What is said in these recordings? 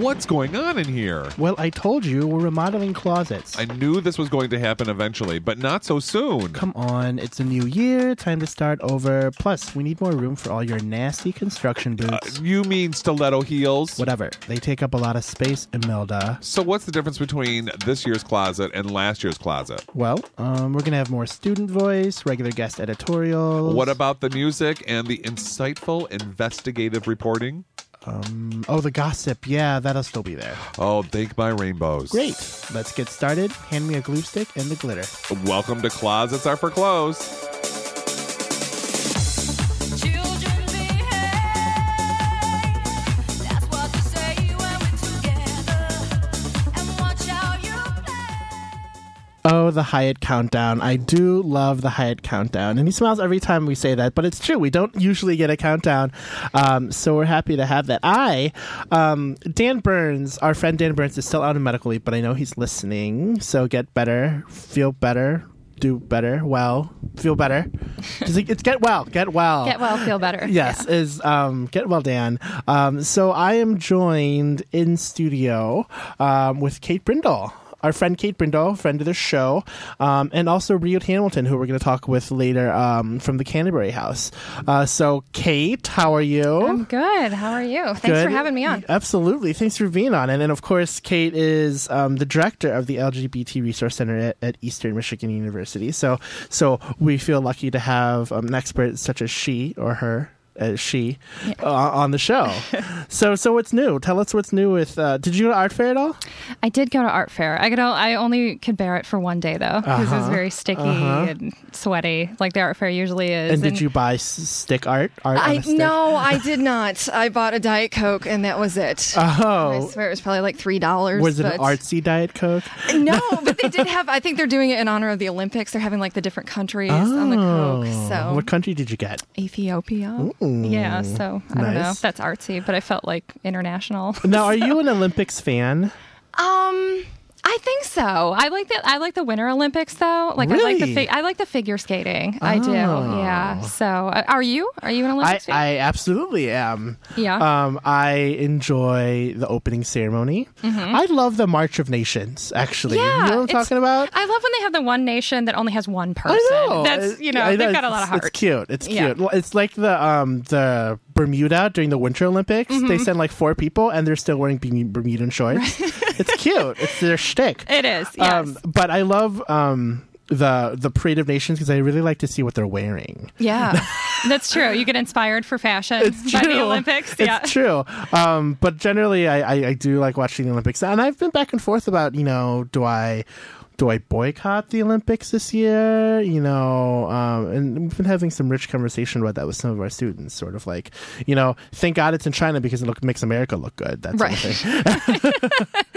What's going on in here? Well, I told you we're remodeling closets. I knew this was going to happen eventually, but not so soon. Come on, it's a new year, time to start over. Plus, we need more room for all your nasty construction boots. Uh, you mean stiletto heels? Whatever. They take up a lot of space, Imelda. So, what's the difference between this year's closet and last year's closet? Well, um, we're going to have more student voice, regular guest editorials. What about the music and the insightful investigative reporting? Um, oh, the gossip. Yeah, that'll still be there. Oh, thank my rainbows. Great. Let's get started. Hand me a glue stick and the glitter. Welcome to Closets Are for Clothes. Oh, the Hyatt countdown. I do love the Hyatt countdown. And he smiles every time we say that, but it's true. We don't usually get a countdown. Um, so we're happy to have that. I, um, Dan Burns, our friend Dan Burns is still out on medical leave, but I know he's listening. So get better, feel better, do better, well, feel better. Like, it's get well, get well. Get well, feel better. Yes, is um, get well, Dan. Um, so I am joined in studio um, with Kate Brindle. Our friend Kate Brindle, friend of the show, um, and also Rio Hamilton, who we're going to talk with later um, from the Canterbury House. Uh, so, Kate, how are you? I'm good. How are you? Thanks Good. for having me on. Absolutely. Thanks for being on. And then, of course, Kate is um, the director of the LGBT Resource Center at, at Eastern Michigan University. So, so we feel lucky to have um, an expert such as she or her. As she uh, on the show. so, so what's new? Tell us what's new with. Uh, did you go to art fair at all? I did go to art fair. I could. I only could bear it for one day though, because it was very sticky and sweaty, like the art fair usually is. And did you buy s- stick art? Art I stick? no, I did not. I bought a diet coke and that was it. Oh, I swear it was probably like three dollars. was it an artsy diet coke? No, but they did have. I think they're doing it in honor of the Olympics. They're having like the different countries on the coke. Oh, So what country did you get? Ethiopia? Yeah. So I don't know. That's artsy, but I felt like international. Now, are you an Olympics fan? Um, I think so. I like the I like the Winter Olympics though. Like I like the Really? fig- I like the figure skating. I do. Oh. Yeah. So uh, are you? Are you an I, Olympics fan? I absolutely am. Yeah. Um, I enjoy the opening ceremony. I love the March of Nations, actually. Mm-hmm. Yeah, you know what I'm talking about? I love when they have the one nation that only has one person. I know. That's you know I they've got a lot of heart. It's cute. It's cute. Well, it's like the um the Bermuda during the Winter Olympics. Mm-hmm. They send like four people, and they're still wearing Bermu- Bermudan shorts. it's cute. It's their shtick. It is. Yes. Um, but I love um the the Parade of Nations because I really like to see what they're wearing. yeah, that's true. You get inspired for fashion It's by true. the Olympics. It's yeah. true. Um, but generally, I, I, I do like watching the Olympics, and I've been back and forth about you know do I do I boycott the Olympics this year? You know, um, and we've been having some rich conversation about that with some of our students. Sort of like, you know, thank God it's in China because it look, makes America look good. That's Right.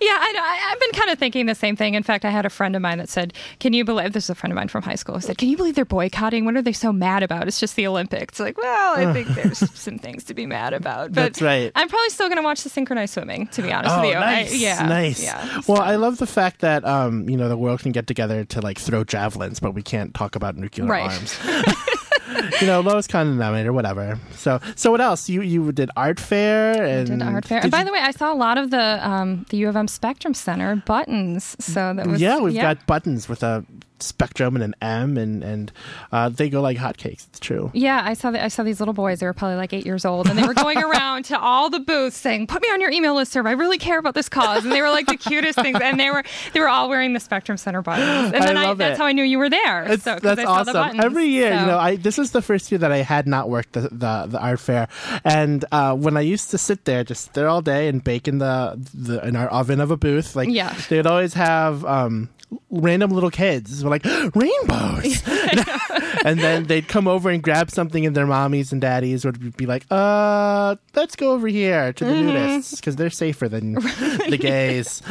Yeah, I know. I, I've been kind of thinking the same thing. In fact, I had a friend of mine that said, "Can you believe?" This is a friend of mine from high school. Who said, "Can you believe they're boycotting? What are they so mad about? It's just the Olympics." Like, well, I think there's some things to be mad about. But That's right. I'm probably still going to watch the synchronized swimming. To be honest Oh, with you, I- yeah, nice. Yeah. Well, I love the fact that um, you know the world can get together to like throw javelins, but we can't talk about nuclear Right. arms. you know, lowest common denominator, whatever. So, so what else? You you did art fair and did art fair. did And by you- the way, I saw a lot of the um, the U of M Spectrum Center buttons. So that was yeah, we've got buttons with a spectrum and an M, and and uh, they go like hotcakes. It's true. Yeah, I saw the, I saw these little boys. They were probably like eight years old, and they were going around to all the booths saying, "Put me on your email list, serve. I really care about this cause." And they were like the cutest things, and they were they were all wearing the Spectrum Center buttons. And I then I, love that's how I knew you were there. It's, so, that's I saw the awesome. buttons. Every year, you know, I this is the first year that I had not worked the the, the art fair, and uh, when I used to sit there, just there all day and bake in the, the in our oven of a booth, like Yeah. they'd always have. Um, Random little kids were like rainbows, and then they'd come over and grab something, and their mommies and daddies would be like, "Uh, let's go over here to the Mm-hmm. nudists because they're safer than the gays."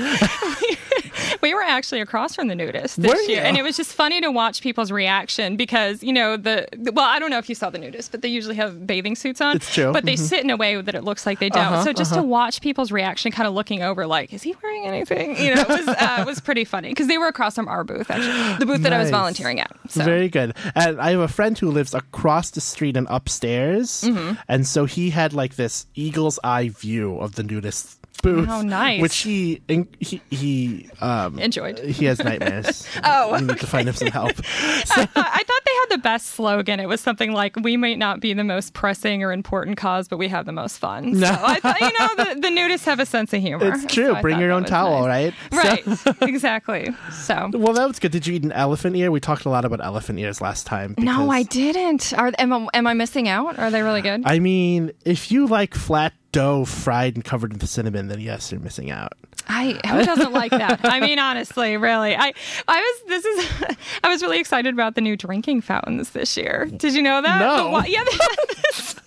We were actually across from the nudist this Were year, you? and it was just funny to watch people's reaction because you know the, the- well, I don't know if you saw the nudist, but they usually have bathing suits on. It's true. but they sit in a way that it looks like they don't. Uh-huh, so just to watch people's reaction, kind of looking over, like, is he wearing anything? You know, it was uh, it was pretty funny because they were across from our booth, actually, the booth that I was volunteering at. So. Very good. And I have a friend who lives across the street and upstairs, Mm-hmm. and so he had like this eagle's eye view of the nudists booth. Oh, nice. Which he he he um Enjoyed. He has nightmares. Oh, we need to find him some help. I, thought, I thought they had the best slogan. It was something like, "We might not be the most pressing or important cause, but we have the most fun." So I thought, you know, the, the nudists have a sense of humor. It's true. So Bring your own towel, nice. right? Right. exactly. So. Well, that was good. Did you eat an elephant ear? We talked a lot about elephant ears last time. No, I didn't. Are am I, am I missing out? Are they really good? I mean, if you like flat dough fried and covered in cinnamon, then yes, you're missing out. I who doesn't like that? I mean, honestly, really. I I was this is I was really excited about the new drinking fountains this year. Did you know that? No. The yeah.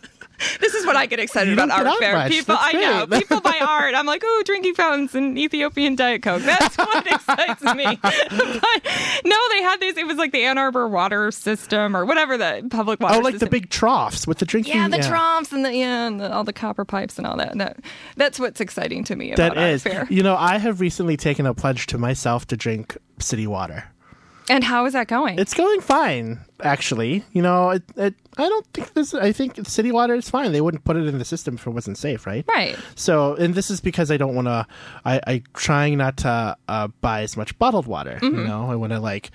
this. Is what I get excited about art fair. much. People, That's I know. great. People buy art. I'm like, oh, drinking fountains and Ethiopian Diet Coke. That's what excites me. but no, they had these. It was like the Ann Arbor water system or whatever the public oh, water. Oh, like the big troughs with the drinking. Yeah, the troughs and the yeah, and the, all the copper pipes and all that. that. That's what's exciting to me about That art is. fair. You know, I have recently taken a pledge to myself to drink city water. And how is that going? It's going fine, actually. You know, it, it, I don't think this. I think city water is fine. They wouldn't put it in the system if it wasn't safe, right? right. So, and this is because I don't want to. I I trying not to uh, buy as much bottled water. Mm-hmm. You know, I want to like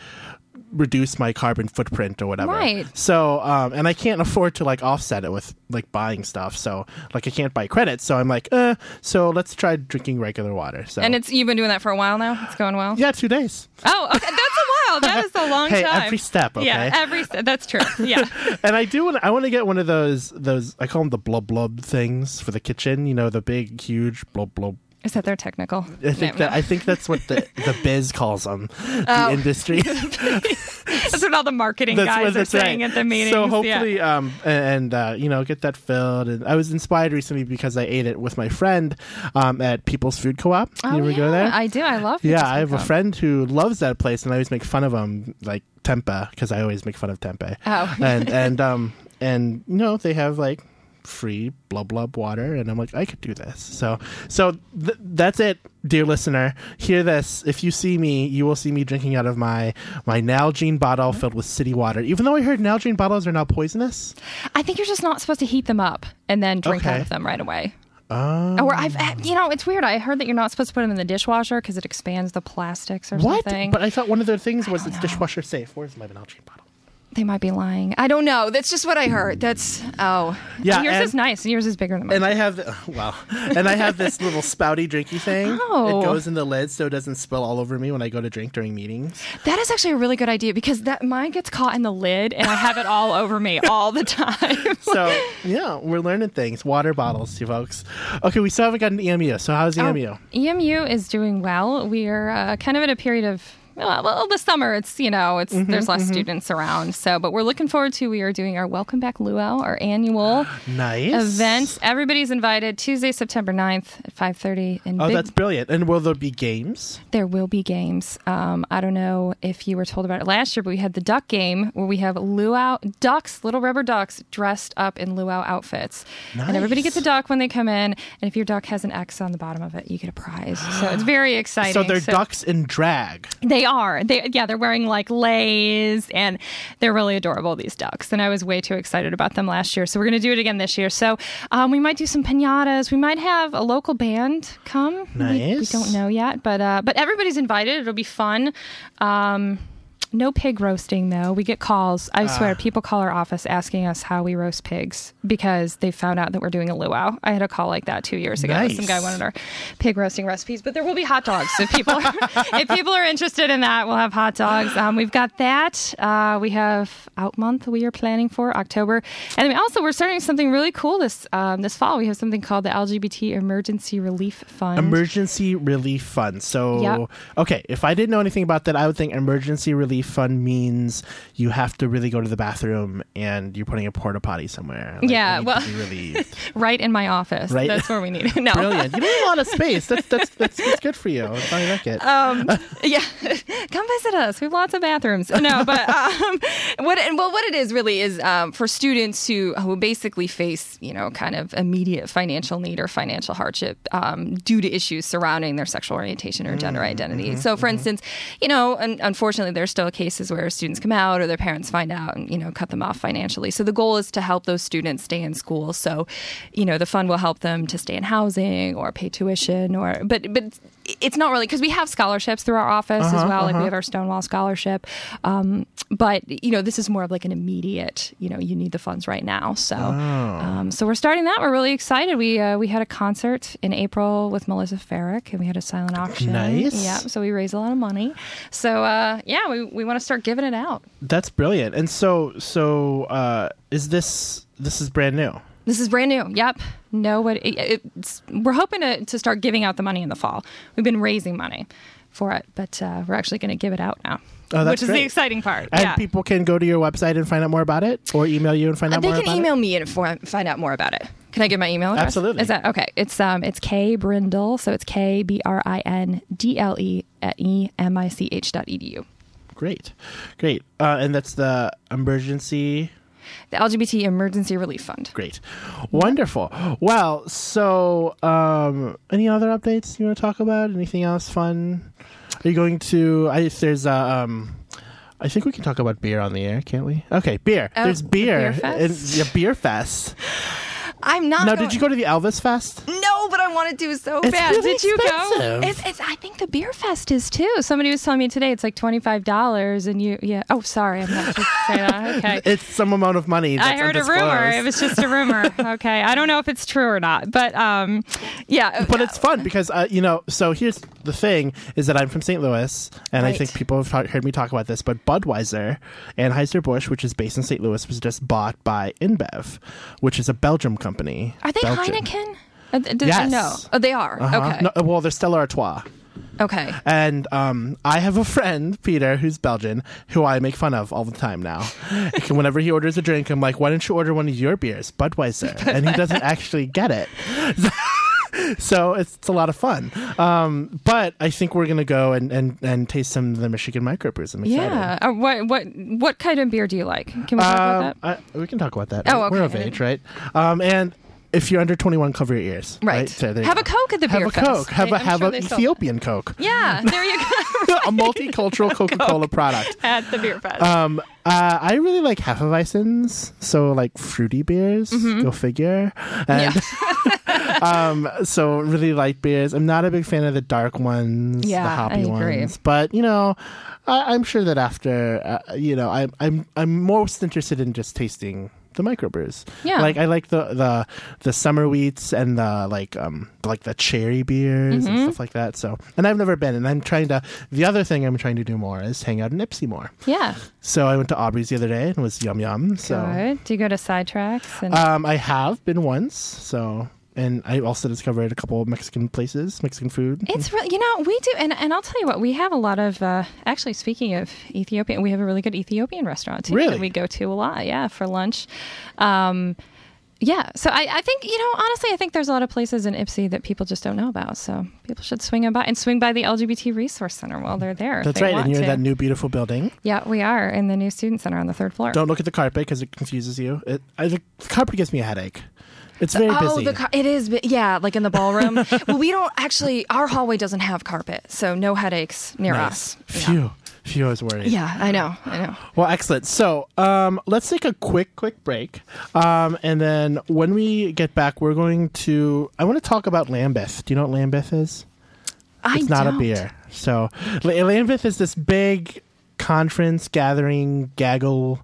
reduce my carbon footprint or whatever. Right. So, um, and I can't afford to like offset it with like buying stuff. So, like, I can't buy credits. So I'm like, uh. So let's try drinking regular water. So, And it's you've been doing that for a while now. It's going well. yeah, two days. Oh, okay. that's a while. That is a long Hey, time. every step, okay? Yeah, every step. That's true. Yeah. and I do want. I want to get one of those. Those I call them the blub blub things for the kitchen. You know, the big, huge blub blub. Is that their technical? I think that I think that's what the the biz calls them. The Oh. industry. that's what all the marketing that's guys are saying right. at the meetings. So yeah. hopefully, um, and uh, you know, get that filled. And I was inspired recently because I ate it with my friend um, at People's Food Co-op. Oh, you ever yeah. go there? I do. I love. yeah, Peaches I have a Co-op. friend who loves that place, and I always make fun of him, like tempeh, because I always make fun of tempeh. Oh. and and um and you know they have like free blub blub water, and I'm like I could do this. So so th- that's it, dear listener. Hear this: if you see me, you will see me drinking out of my my Nalgene bottle filled with city water. Even though I heard Nalgene bottles are now poisonous. I think you're just not supposed to heat them up and then drink out of them right away. Oh. Or I've, eh, you know, it's weird. I heard that you're not supposed to put them in the dishwasher because it expands the plastics or What? something. But I thought one of the things was it's dishwasher safe. Where's my Nalgene bottle? They might be lying. I don't know. That's just what I heard. That's oh Yeah, Yours and- is nice. Yours is bigger than mine. And I have well, and I have this little spouty drinky thing. Oh. It goes in the lid so it doesn't spill all over me when I go to drink during meetings. That is actually a really good idea because that mine gets caught in the lid and I have it all over me all the time. So yeah, we're learning things. Water bottles, you folks. Okay, we still haven't gotten EMU. So how's EMU? EMU is doing well. We are uh, kind of in a period of well, the summer. It's you know, it's Mm-hmm, there's less students around. So, but we're looking forward to. We are doing our Welcome Back Luau, our annual Nice event. Everybody's invited. Tuesday, September 9th at five thirty. Oh, big, that's brilliant. And will there be games? there will be games. Um, I don't know if you were told about it last year, but we had the duck game where we have luau ducks, little rubber ducks, dressed up in luau outfits, and everybody gets a duck when they come in. And if your duck has an X on the bottom of it, you get a prize. So it's very exciting. So they're ducks in drag. They are. They yeah, they're wearing like leis and they're really adorable these ducks. And I was way too excited about them last year. So we're going to do it again this year. So um, we might do some piñatas. We might have a local band come. We- We, don't know yet, but uh, but everybody's invited. It'll be fun. Um, no pig roasting though. We get calls. I Ah. swear, people call our office asking us how we roast pigs because they found out that we're doing a luau. I had a call like that two years ago. Nice. Some guy wanted our pig roasting recipes, but there will be hot dogs. If people are, if people are interested in that, we'll have hot dogs. Um, we've got that. Uh, we have Out Month. We are planning for October, and then also we're starting something really cool this um, this fall. We have something called the LGBT Emergency Relief Fund. Emergency Relief Fund. So, Yep. okay, if I didn't know anything about that, I would think Emergency Relief Fund means you have to really go to the bathroom and you're putting a porta potty somewhere. Like, Yeah, well- relieved. right in my office. Right. That's where we need it. No. Brilliant. You need a lot of space. That's that's that's, that's good for you. I like it. Um, yeah, come visit us. We have lots of bathrooms. No, but um, what it, well, what it is really is um, for students who who basically face you know kind of immediate financial need or financial hardship um, due to issues surrounding their sexual orientation or gender identity. so, for instance, you know, un- unfortunately, there's still of cases where students come out or their parents find out and you know cut them off financially. So the goal is to help those students stay in school. So, you know, the fund will help them to stay in housing or pay tuition or but but it's not really because we have scholarships through our office as well. Like we have our Stonewall scholarship, um, but you know this is more of like an immediate. You know, you need the funds right now. So, um, so we're starting that. We're really excited. We uh, we had a concert in April with Melissa Ferrick, and we had a silent auction. Nice. Yeah. So we raised a lot of money. So uh, yeah, we we want to start giving it out. That's brilliant. And so, so uh, is this this is brand new? This is brand new. Yep. Nobody. It, it's, we're hoping to, to start giving out the money in the fall. We've been raising money for it, but uh, we're actually going to give it out now. Oh, that's which is great. the exciting part. And yeah. people can go to your website and find out more about it, or email you and find Uh, out they more can about email it. me and for, find out more about it. Can I give my email address? Absolutely. Is that okay? It's um it's K Brindle, so it's K B R I N D L E at E M I C H dot edu. Great, great. Uh, and that's the emergency. The LGBT Emergency Relief Fund. Great, wonderful. Well, so um, any other updates you want to talk about? Anything else fun? Are you going to? I, if there's a. Um, I think we can talk about beer on the air, can't we? Okay, beer. Oh, there's the beer. beer fest? beer fest. I'm not. Now, going- did you go to the Elvis Fest? No, but I wanted to so It's bad. really Did you expensive. go? It's, it's. I think the beer fest is too. Somebody was telling me today it's like twenty five dollars, and you. Yeah. Oh, sorry, I'm not supposed to say that. Okay. It's some amount of money. I heard a rumor. It was just a rumor. okay, I don't know if it's true or not, but um, yeah. but it's fun because uh, you know. So here's the thing: is that I'm from St. Louis, and I think people have heard me talk about this. But Budweiser, Anheuser Busch, which is based in St. Louis, was just bought by InBev, which is a Belgium company. Are they Belgium. Heineken? Uh, d- Yes. No. Oh, they are. Uh-huh. Okay. No, well, they're Stella Artois. Okay. And um, I have a friend, Peter, who's Belgian, who I make fun of all the time now. Whenever he orders a drink, I'm like, why don't you order one of your beers, Budweiser? And he doesn't actually get it. so it's, it's a lot of fun. Um, but I think we're going to go and, and, and taste some of the Michigan microbrews. I'm excited. Yeah. Uh, what what what kind of beer do you like? Can we talk about Um, that? I, we can talk about that. Oh, We're of age, right? Um, and if you're under 21, cover your ears. Right. So Have a Coke at the have beer a fest. Have a I'm have sure a. Ethiopian Coke. Yeah. There you go. a multicultural Coca-Cola product. at the beer fest. Um, uh, I really like Hefeweizens, so like fruity beers. Go figure. And Mm-hmm. yeah. um, so really light beers. I'm not a big fan of the dark ones, the Yeah, hoppy I agree. ones. But you know, I, I'm sure that after, uh, you know, I'm I'm I'm most interested in just tasting the microbrews. Yeah. like I like the the the summer wheats and the like um like the cherry beers Mm-hmm. and stuff like that. So, and I've never been, and I'm trying to. The other thing I'm trying to do more is hang out in Ipsy more. Yeah. So I went to Aubrey's the other day and it was yum yum. So Good. Do you go to sidetracks? And um, I have been once. So and I also discovered a couple of Mexican places, Mexican food. It's really, you know, we do, and, and I'll tell you what, we have a lot of, uh, actually, speaking of Ethiopian, we have a really good Ethiopian restaurant too Really? that we go to a lot, yeah, for lunch. Um, yeah, so I, I think, you know, honestly, I think there's a lot of places in Ipsy that people just don't know about. So people should swing by and swing by the LGBT Resource Center while they're there. That's they right, and you're in that new beautiful building. Yeah, we are in the new student center on the third floor. Don't look at the carpet because it confuses you. It, I, the carpet gives me a headache. It's very Oh, busy. the car- it is, yeah, like in the ballroom. well, we don't actually. Our hallway doesn't have carpet, so no headaches near nice. us. Phew. Phew, I was worried. Yeah, I know, I know. Well, excellent. So, um, let's take a quick, quick break, um, and then when we get back, we're going to. I want to talk about Lambeth. Do you know what Lambeth is? I It's not don't. a beer. So, Lambeth is this big conference gathering, gaggle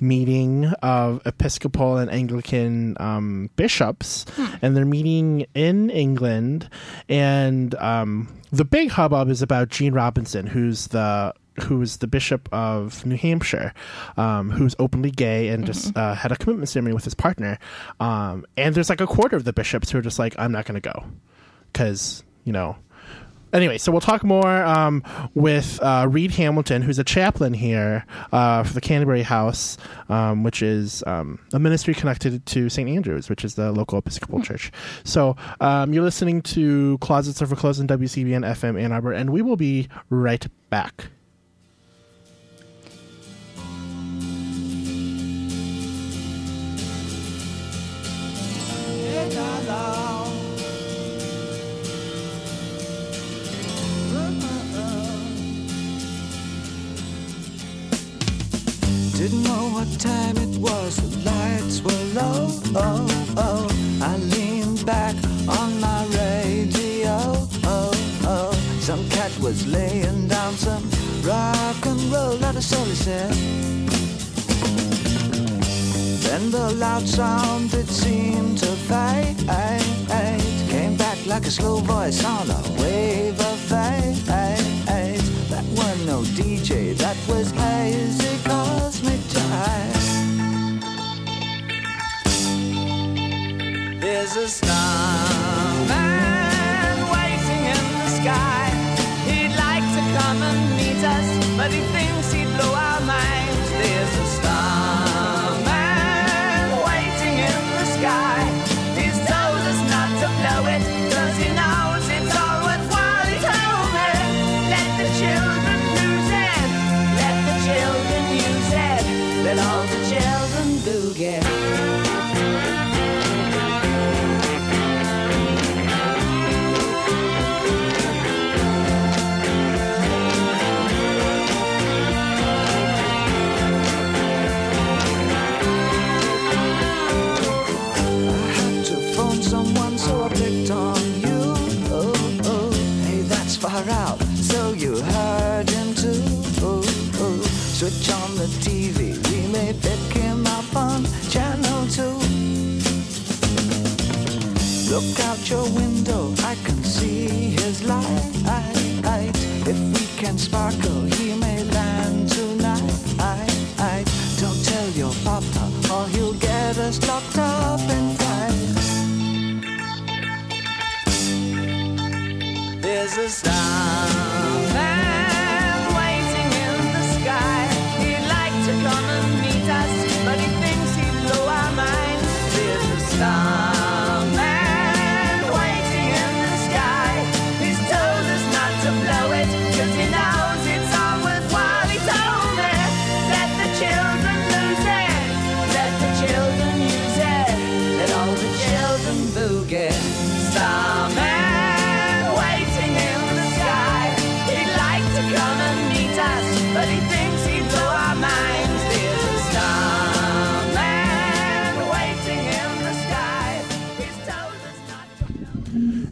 meeting of Episcopal and Anglican um, bishops, and they're meeting in England. And um, the big hubbub is about Gene Robinson, who's the who's the bishop of New Hampshire, um, who's openly gay and just uh, had a commitment ceremony with his partner. Um, and there's like a quarter of the bishops who are just like, I'm not going to go because you know anyway, so we'll talk more um, with uh, Reed Hamilton, who's a chaplain here uh, for the Canterbury House, um, which is um, a ministry connected to St. Andrews, which is the local Episcopal church. So um, you're listening to Closets Are for Clothes on WCBN FM Ann Arbor, and we will be right back. Didn't know what time it was, the lights were low. Oh, oh. I leaned back on my radio. Oh, oh. Some cat was laying down some rock and roll, not a he said. Then the loud sound it seemed to fade Came back like a slow voice on a wave of fate That was no DJ, that was hazy a starman waiting in the sky. He'd like to come and meet us, but he the TV, we may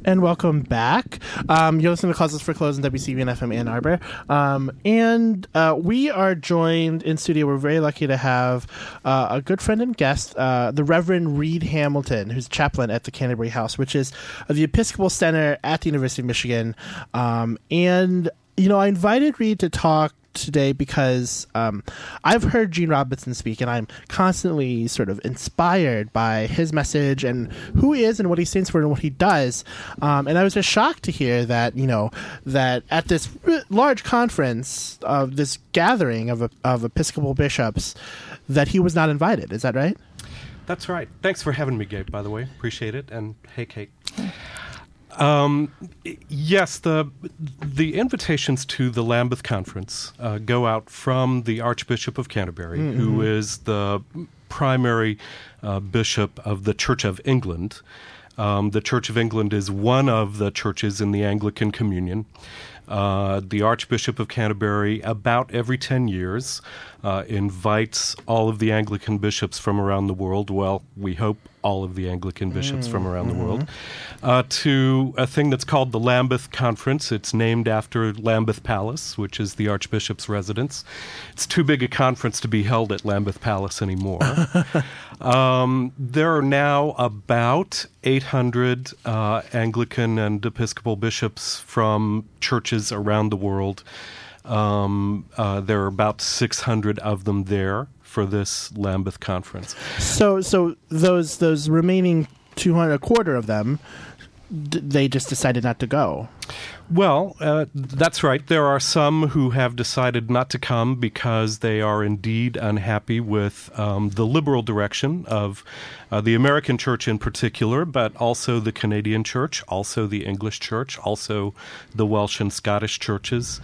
and welcome back. Um, you're listening to Causes for Clothes on WCBN FM Ann Arbor. Um, and uh, we are joined in studio. We're very lucky to have uh, a good friend and guest, uh, the Reverend Reed Hamilton, who's chaplain at the Canterbury House, which is the Episcopal Center at the University of Michigan. Um, and, you know, I invited Reed to talk today because um, I've heard Gene Robinson speak, and I'm constantly sort of inspired by his message and who he is and what he stands for and what he does. Um, and I was just shocked to hear that you know that at this large conference of this gathering of of Episcopal bishops, that he was not invited. Is that right? That's right. Thanks for having me, Gabe, by the way. Appreciate it. And hey, Kate. Um, yes, the the invitations to the Lambeth Conference uh, go out from the Archbishop of Canterbury, who is the primary uh, bishop of the Church of England. Um, the Church of England is one of the churches in the Anglican Communion. Uh, the Archbishop of Canterbury, about every 10 years, uh, invites all of the Anglican bishops from around the world, well, we hope all of the Anglican bishops from around the world, uh, to a thing that's called the Lambeth Conference. It's named after Lambeth Palace, which is the Archbishop's residence. It's too big a conference to be held at Lambeth Palace anymore. Um, there are now about 800 uh, Anglican and Episcopal bishops from churches around the world. Um, uh, there are about 600 of them there for this Lambeth conference. So so those those remaining two hundred, a quarter of them, d- they just decided not to go. Well, uh, that's right. There are some who have decided not to come because they are indeed unhappy with um, the liberal direction of uh, the American church in particular, but also the Canadian church, also the English church, also the Welsh and Scottish churches.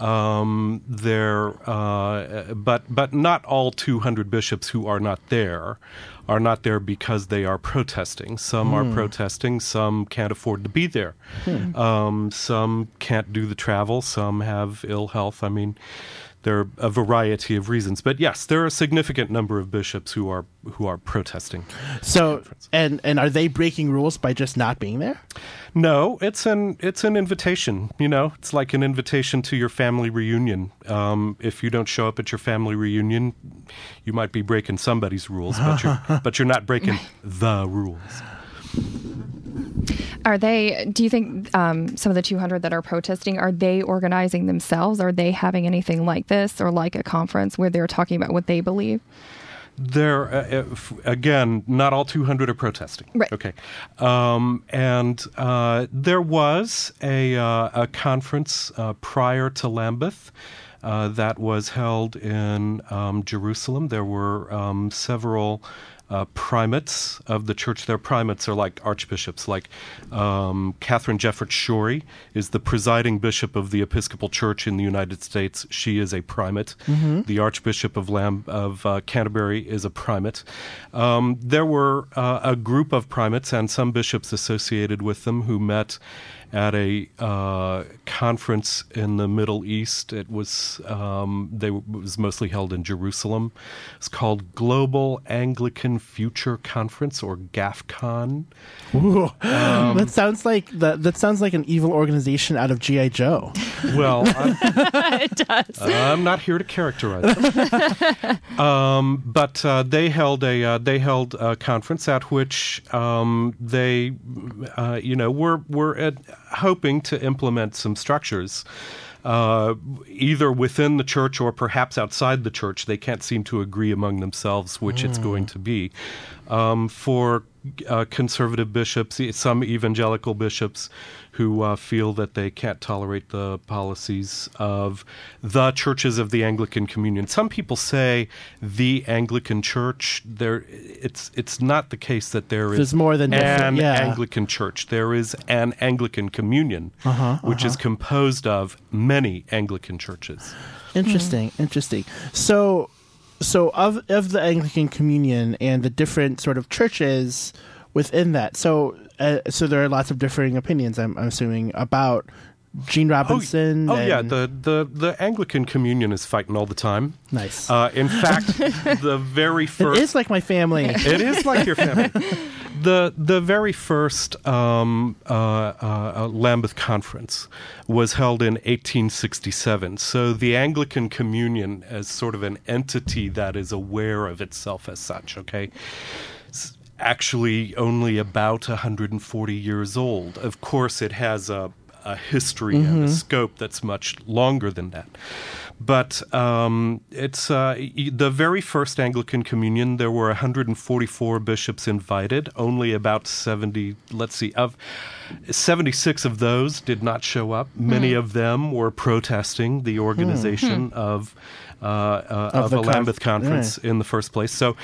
Um, there, uh, but but not all 200 bishops who are not there are not there because they are protesting. Some are protesting. Some can't afford to be there. Um, some can't do the travel. Some have ill health. I mean, there are a variety of reasons. But yes, there are a significant number of bishops who are who are protesting. So and and are they breaking rules by just not being there? No, it's an it's an invitation. You know, it's like an invitation to your family reunion. Um, if you don't show up at your family reunion, you might be breaking somebody's rules, but you're but you're not breaking the rules. Are they? Do you think um, some of the 200 that are protesting are they organizing themselves? Are they having anything like this or like a conference where they're talking about what they believe? There, uh, uh, again, not all 200 are protesting. Right. Okay. Um, and uh, there was a, uh, a conference uh, prior to Lambeth uh, that was held in um, Jerusalem. There were um, several. Uh, primates of the church. Their primates are like archbishops. Like um, Katharine Jefferts Schori is the presiding bishop of the Episcopal Church in the United States. She is a primate. The Archbishop of Lam- of uh, Canterbury is a primate. Um, there were uh, a group of primates and some bishops associated with them who met at a uh, conference in the Middle East. It was um, they it was mostly held in Jerusalem. It's called Global Anglican Future Conference or GAFCON. Ooh, Um, that sounds like that. That sounds like an evil organization out of GI Joe. Well, I'm, it does. I'm not here to characterize them. um, but uh, they held a uh, they held a conference at which um, they, uh, you know, were were at, hoping to implement some structures. Uh, either within the church or perhaps outside the church, they can't seem to agree among themselves which it's going to be. Um, for uh, conservative bishops, some evangelical bishops who uh, feel that they can't tolerate the policies of the churches of the Anglican Communion. Some people say the Anglican Church. There, it's it's not the case that there is There's more than different- an yeah. Anglican Church. There is an Anglican Communion, Uh-huh, which is composed of many Anglican churches. Interesting, interesting. So, so of of the Anglican Communion and the different sort of churches within that. So, uh, so there are lots of differing opinions. I'm, I'm assuming about Gene Robinson. Oh, oh yeah, the, the the Anglican Communion is fighting all the time. nice. Uh, in fact, the very first It is like my family. It is like your family. the The very first um, uh, uh, uh, Lambeth Conference was held in 1867. So the Anglican Communion, as sort of an entity that is aware of itself as such, okay, actually only about 140 years old. Of course, it has a a history and a scope that's much longer than that. But um, it's uh, the very first Anglican Communion. There were 144 bishops invited. Only about 70, let's see, of 76 of those did not show up. Many of them were protesting the organization of. Uh, uh, Of of, the a conf- Lambeth conference in the first place. So,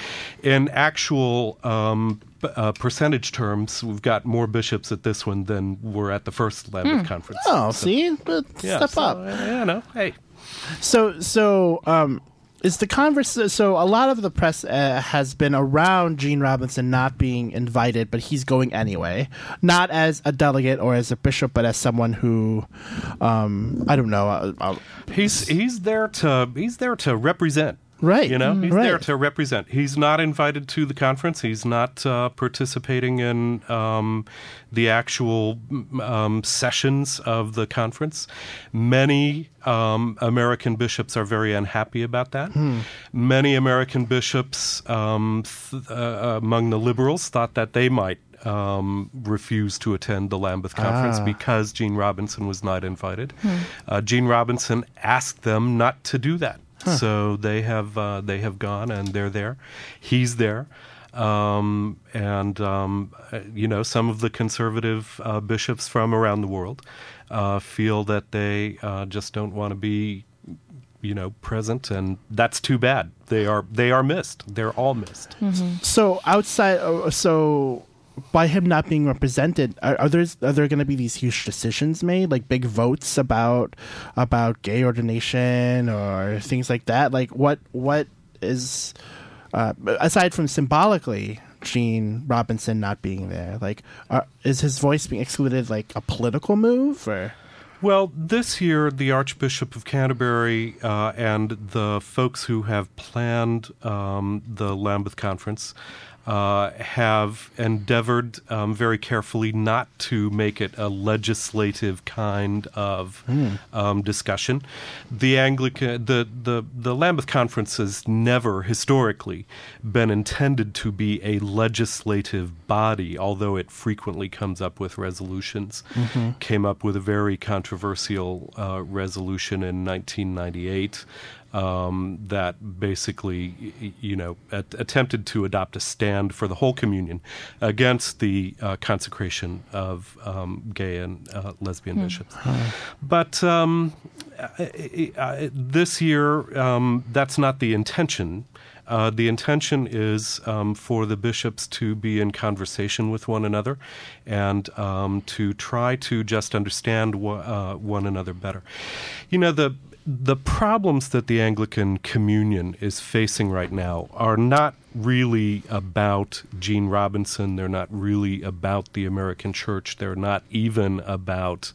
in actual um, b- uh, percentage terms, we've got more bishops at this one than were at the first Lambeth conference. oh, So- see, but yeah, step so, up. uh, Yeah, no, hey. So, so um, is the converse? So, a lot of the press uh, has been around Gene Robinson not being invited, but he's going anyway, not as a delegate or as a bishop, but as someone who, um, I don't know, uh, uh, He's he's there to he's there to represent. Right. You know, Mhm. he's there to represent. He's not invited to the conference. He's not uh, participating in um, the actual um, sessions of the conference. Many um, American bishops are very unhappy about that. Many American bishops um, th- uh, among the liberals thought that they might um, refuse to attend the Lambeth conference Ah. because Gene Robinson was not invited. Uh, Gene Robinson asked them not to do that. So they have uh, they have gone and they're there. He's there, um, and um, uh, you know some of the conservative uh, bishops from around the world uh, feel that they uh, just don't want to be you know present, and that's too bad. They are they are missed. They're all missed. so outside. Uh, so, by him not being represented, are, are there are there going to be these huge decisions made, like big votes about about gay ordination or things like that? Like, what what is uh, aside from symbolically Gene Robinson not being there? Like, are, is his voice being excluded like a political move or? Well, this year, the Archbishop of Canterbury uh, and the folks who have planned um, the Lambeth Conference uh, have endeavored um, very carefully not to make it a legislative kind of um, discussion. The Anglican, the, the the Lambeth Conference has never historically been intended to be a legislative body, although it frequently comes up with resolutions. Came up with a very controversial uh, resolution in 1998 um, that basically, you know, at, attempted to adopt a stand for the whole communion against the uh, consecration of um, gay and uh, lesbian bishops. But um, I- I- I- this year, um, that's not the intention. Uh, the intention is um, for the bishops to be in conversation with one another and um, to try to just understand wa- uh, one another better. You know, the the problems that the Anglican Communion is facing right now are not really about Gene Robinson. They're not really about the American Church. They're not even about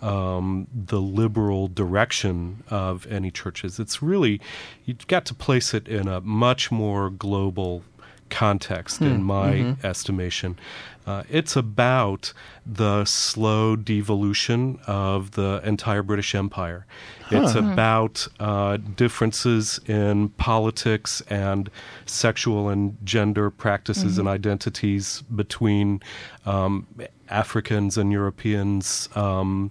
um, the liberal direction of any churches. It's really, you've got to place it in a much more global context, in my estimation. Uh, it's about the slow devolution of the entire British Empire. It's about uh, differences in politics and sexual and gender practices and identities between um, Africans and Europeans. Um,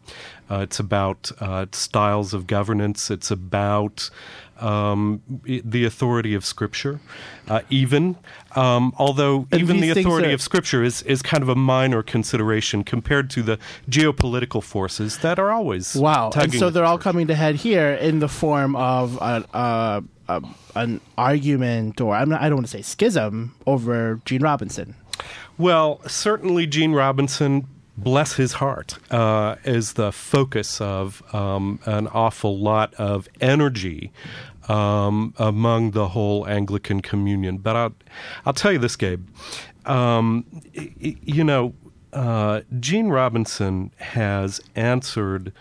uh, it's about uh, styles of governance. It's about um, the authority of Scripture, uh, even. Um, although And even the authority are- of Scripture is, is kind of a minor consideration compared to the geopolitical forces that are always Wow. And so they're all coming to head here in the form of an, uh, uh, an argument, or I'm not, I don't want to say schism, over Gene Robinson. Well, certainly Gene Robinson, bless his heart, uh, is the focus of um, an awful lot of energy um, among the whole Anglican communion. But I'll, I'll tell you this, Gabe. Um, you know, uh, Gene Robinson has answered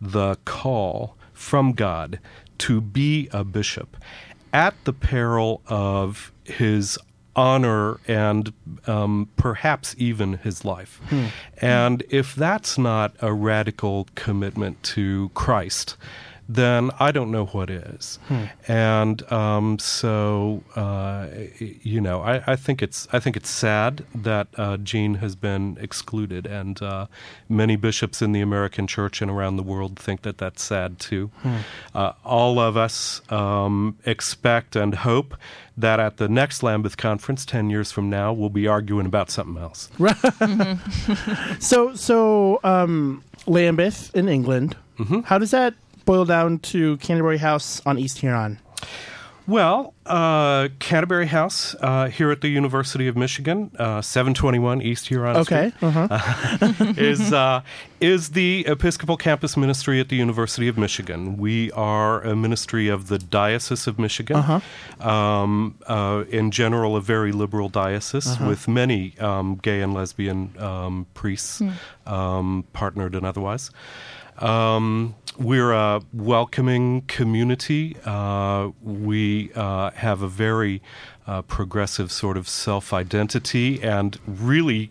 the call from God to be a bishop at the peril of his honor and um, perhaps even his life. And if that's not a radical commitment to Christ, then I don't know what is. And um, so, uh, you know, I, I think it's I think it's sad that uh, Gene has been excluded, and uh, many bishops in the American Church and around the world think that that's sad too. Uh, all of us um, expect and hope that at the next Lambeth conference, ten years from now, we'll be arguing about something else. So, so um, Lambeth in England. Mm-hmm. How does that boil down to Canterbury House on East Huron? Well, uh, Canterbury House uh, here at the University of Michigan, uh, 721 East Huron Okay. Street, Uh-huh. is uh, is the Episcopal Campus Ministry at the University of Michigan. We are a ministry of the Diocese of Michigan. Uh-huh. Um, uh, in general, a very liberal diocese Uh-huh. with many um, gay and lesbian um, priests, um, partnered and otherwise. Um, we're a welcoming community. Uh, we uh, have a very uh, progressive sort of self identity and really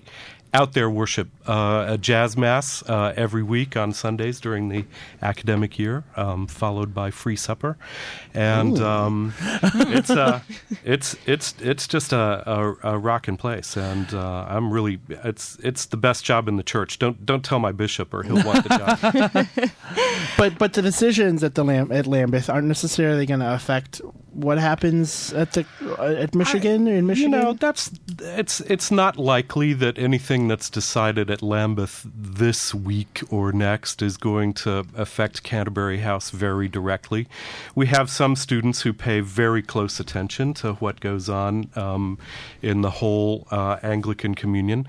out there worship uh, a jazz mass uh, every week on Sundays during the academic year, um, followed by free supper, and um, it's uh, it's it's it's just a, a, a rocking place, and uh, I'm really it's it's the best job in the church. Don't don't tell my bishop or he'll want the job. But but the decisions at the Lam- at Lambeth aren't necessarily going to affect what happens at the uh, at Michigan or in Michigan. You know, that's it's it's not likely that anything that's decided at Lambeth this week or next is going to affect Canterbury House very directly. We have some students who pay very close attention to what goes on um, in the whole uh, Anglican Communion.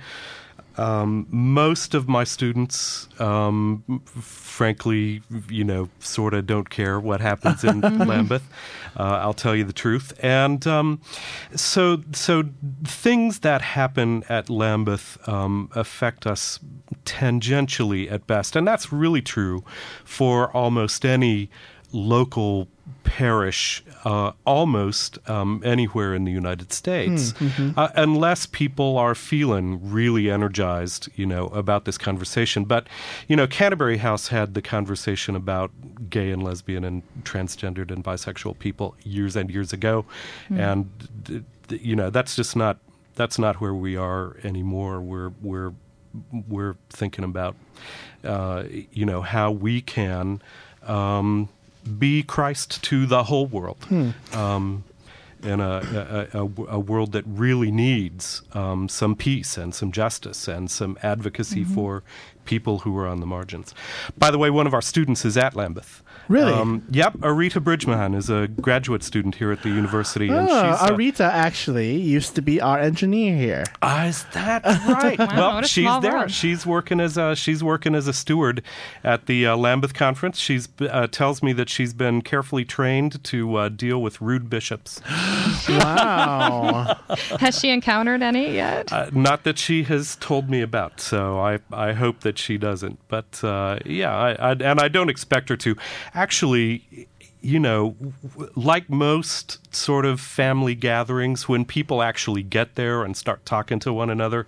Um, most of my students, um, frankly, you know, sort of don't care what happens in Lambeth. Uh, I'll tell you the truth. And um, so, so things that happen at Lambeth um, affect us tangentially at best, and that's really true for almost any local parish uh, almost um, anywhere in the United States, uh, unless people are feeling really energized, you know, about this conversation. But you know, Canterbury House had the conversation about gay and lesbian and transgendered and bisexual people years and years ago, and d- d- you know, that's just not that's not where we are anymore. We're we're we're thinking about uh, you know how we can um, be Christ to the whole world. Um, in a, a, a, a world that really needs um, some peace and some justice and some advocacy for people who are on the margins. By the way, one of our students is at Lambeth. Really? Um, yep. Arita Bridgman is a graduate student here at the university. and Oh, she's, uh, Arita actually used to be our engineer here. Ah, is that right? Wow, well, she's there. world. She's working as a she's working as a steward at the uh, Lambeth conference. She's uh, tells me that she's been carefully trained to uh, deal with rude bishops. Wow. Has she encountered any yet? Uh, not that she has told me about, so I I hope that she doesn't. But uh, yeah, I, I, and I don't expect her to. Actually. You know, like most sort of family gatherings, when people actually get there and start talking to one another,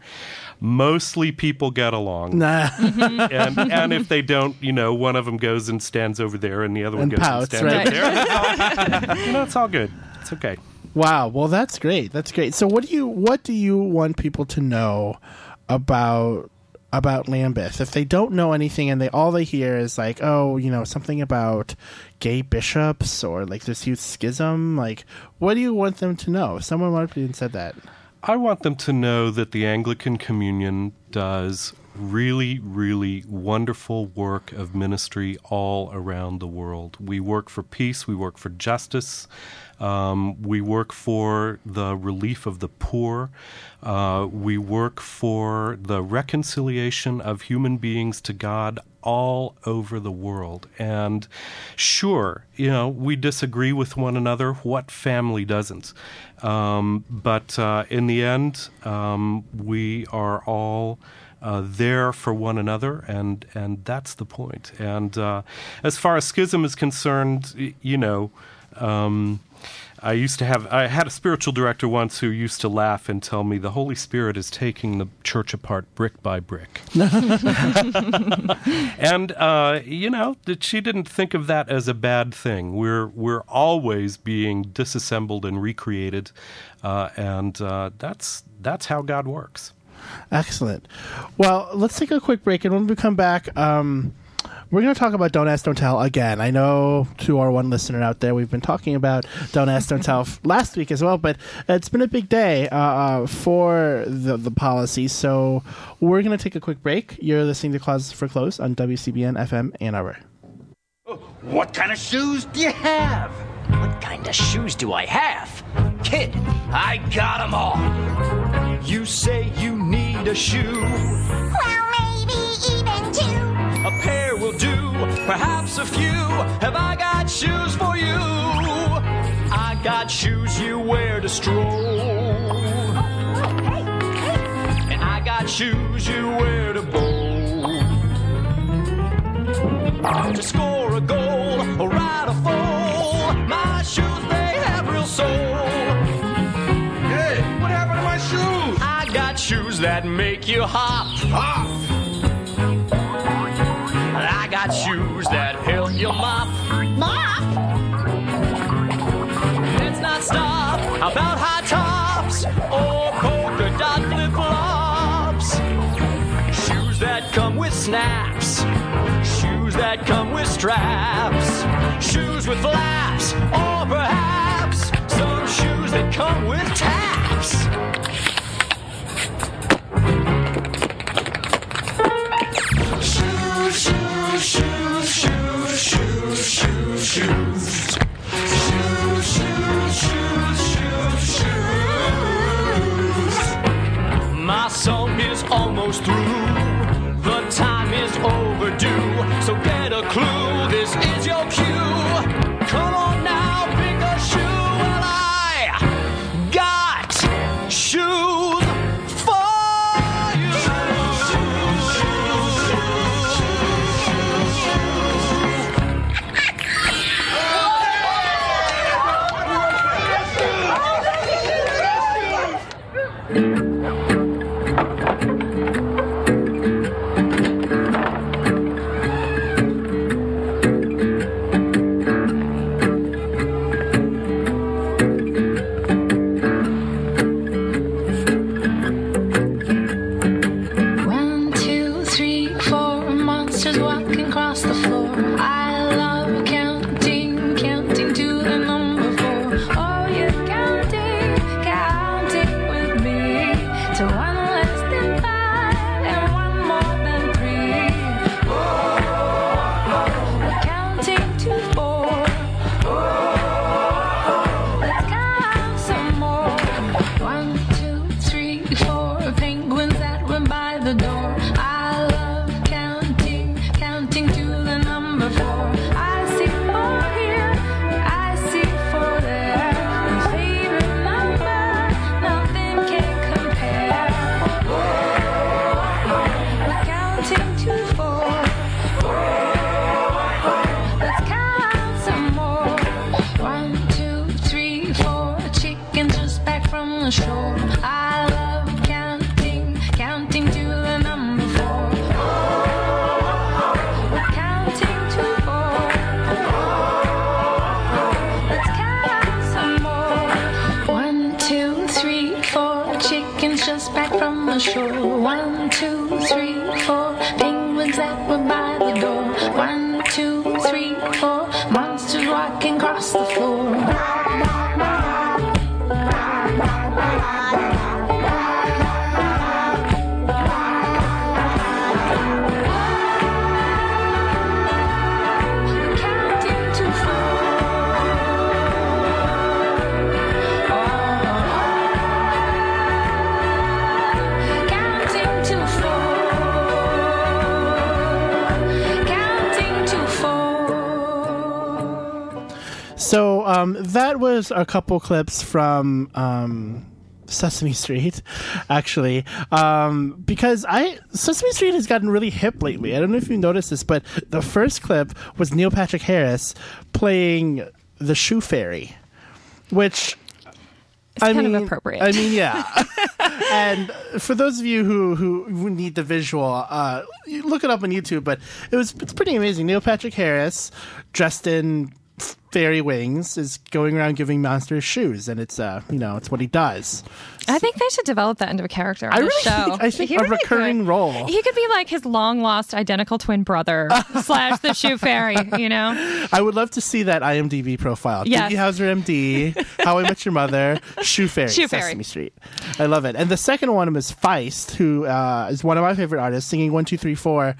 mostly people get along. nah. and and if they don't, you know, one of them goes and stands over there, and the other one And goes pouts, and stands right? over there. All, you know, it's all good. It's okay. Wow. Well, that's great. That's great. So, what do you what do you want people to know about about Lambeth? If they don't know anything and they all they hear is like, oh, you know, something about gay bishops or like this youth schism, like, what do you want them to know? Someone might have even said that. I want them to know that the Anglican Communion does really, really wonderful work of ministry all around the world. We work for peace, we work for justice, um, we work for the relief of the poor, uh, we work for the reconciliation of human beings to God all over the world. And sure, you know, we disagree with one another. What family doesn't? Um, but uh, in the end, um, we are all. Uh, there for one another, and and that's the point. And uh, as far as schism is concerned, you know, um, I used to have I had a spiritual director once who used to laugh and tell me the Holy Spirit is taking the church apart brick by brick. and uh, you know that she didn't think of that as a bad thing. We're we're always being disassembled and recreated, uh, and uh, that's that's how God works. Excellent. Well, let's take a quick break, and when we come back, um, we're going to talk about Don't Ask, Don't Tell again. I know to our one listener out there, we've been talking about Don't Ask, Don't Tell f- last week as well, but it's been a big day uh, uh, for the, the policy, so we're going to take a quick break. You're listening to Closets for Clothes on WCBN FM Ann Arbor. What kind of shoes do you have? What kind of shoes do I have? Kid, I got them all. You say you need a shoe. Well, maybe do, perhaps a few. Have I got shoes for you? I got shoes you wear to stroll. And I got shoes you wear to bowl. To score a goal or ride a foal. My shoes, they have real soul. Hey, what happened to my shoes? I got shoes that make you hop. Hop! Got shoes that help you mop. Mop. Let's not stop about high tops or polka dot flip flops. Shoes that come with snaps. Shoes that come with straps. Shoes with flaps or perhaps some shoes that come with taps. Shoes, shoes, shoes, shoes, shoes. Shoes, shoes, shoes, um, that was a couple clips from um, Sesame Street, actually, um, because I Sesame Street has gotten really hip lately. I don't know if you noticed this, but the first clip was Neil Patrick Harris playing the Shoe Fairy, which. It's I kind mean, of appropriate. I mean, yeah. and for those of you who, who need the visual, uh, look it up on YouTube. But it was it's pretty amazing. Neil Patrick Harris, dressed in fairy wings, is going around giving monsters shoes, and it's uh you know it's what he does. I think they should develop that into a character on I the really show. think- I think He a really recurring could. role. He could be like his long lost identical twin brother slash the shoe fairy. You know, I would love to see that IMDb profile. Yes. Doogie Howser, MD, How I Met Your Mother, Shoe Fairy, Shoe Fairy. Sesame Street. I love it. And the second one is Feist, who uh, is one of my favorite artists, singing one two three four,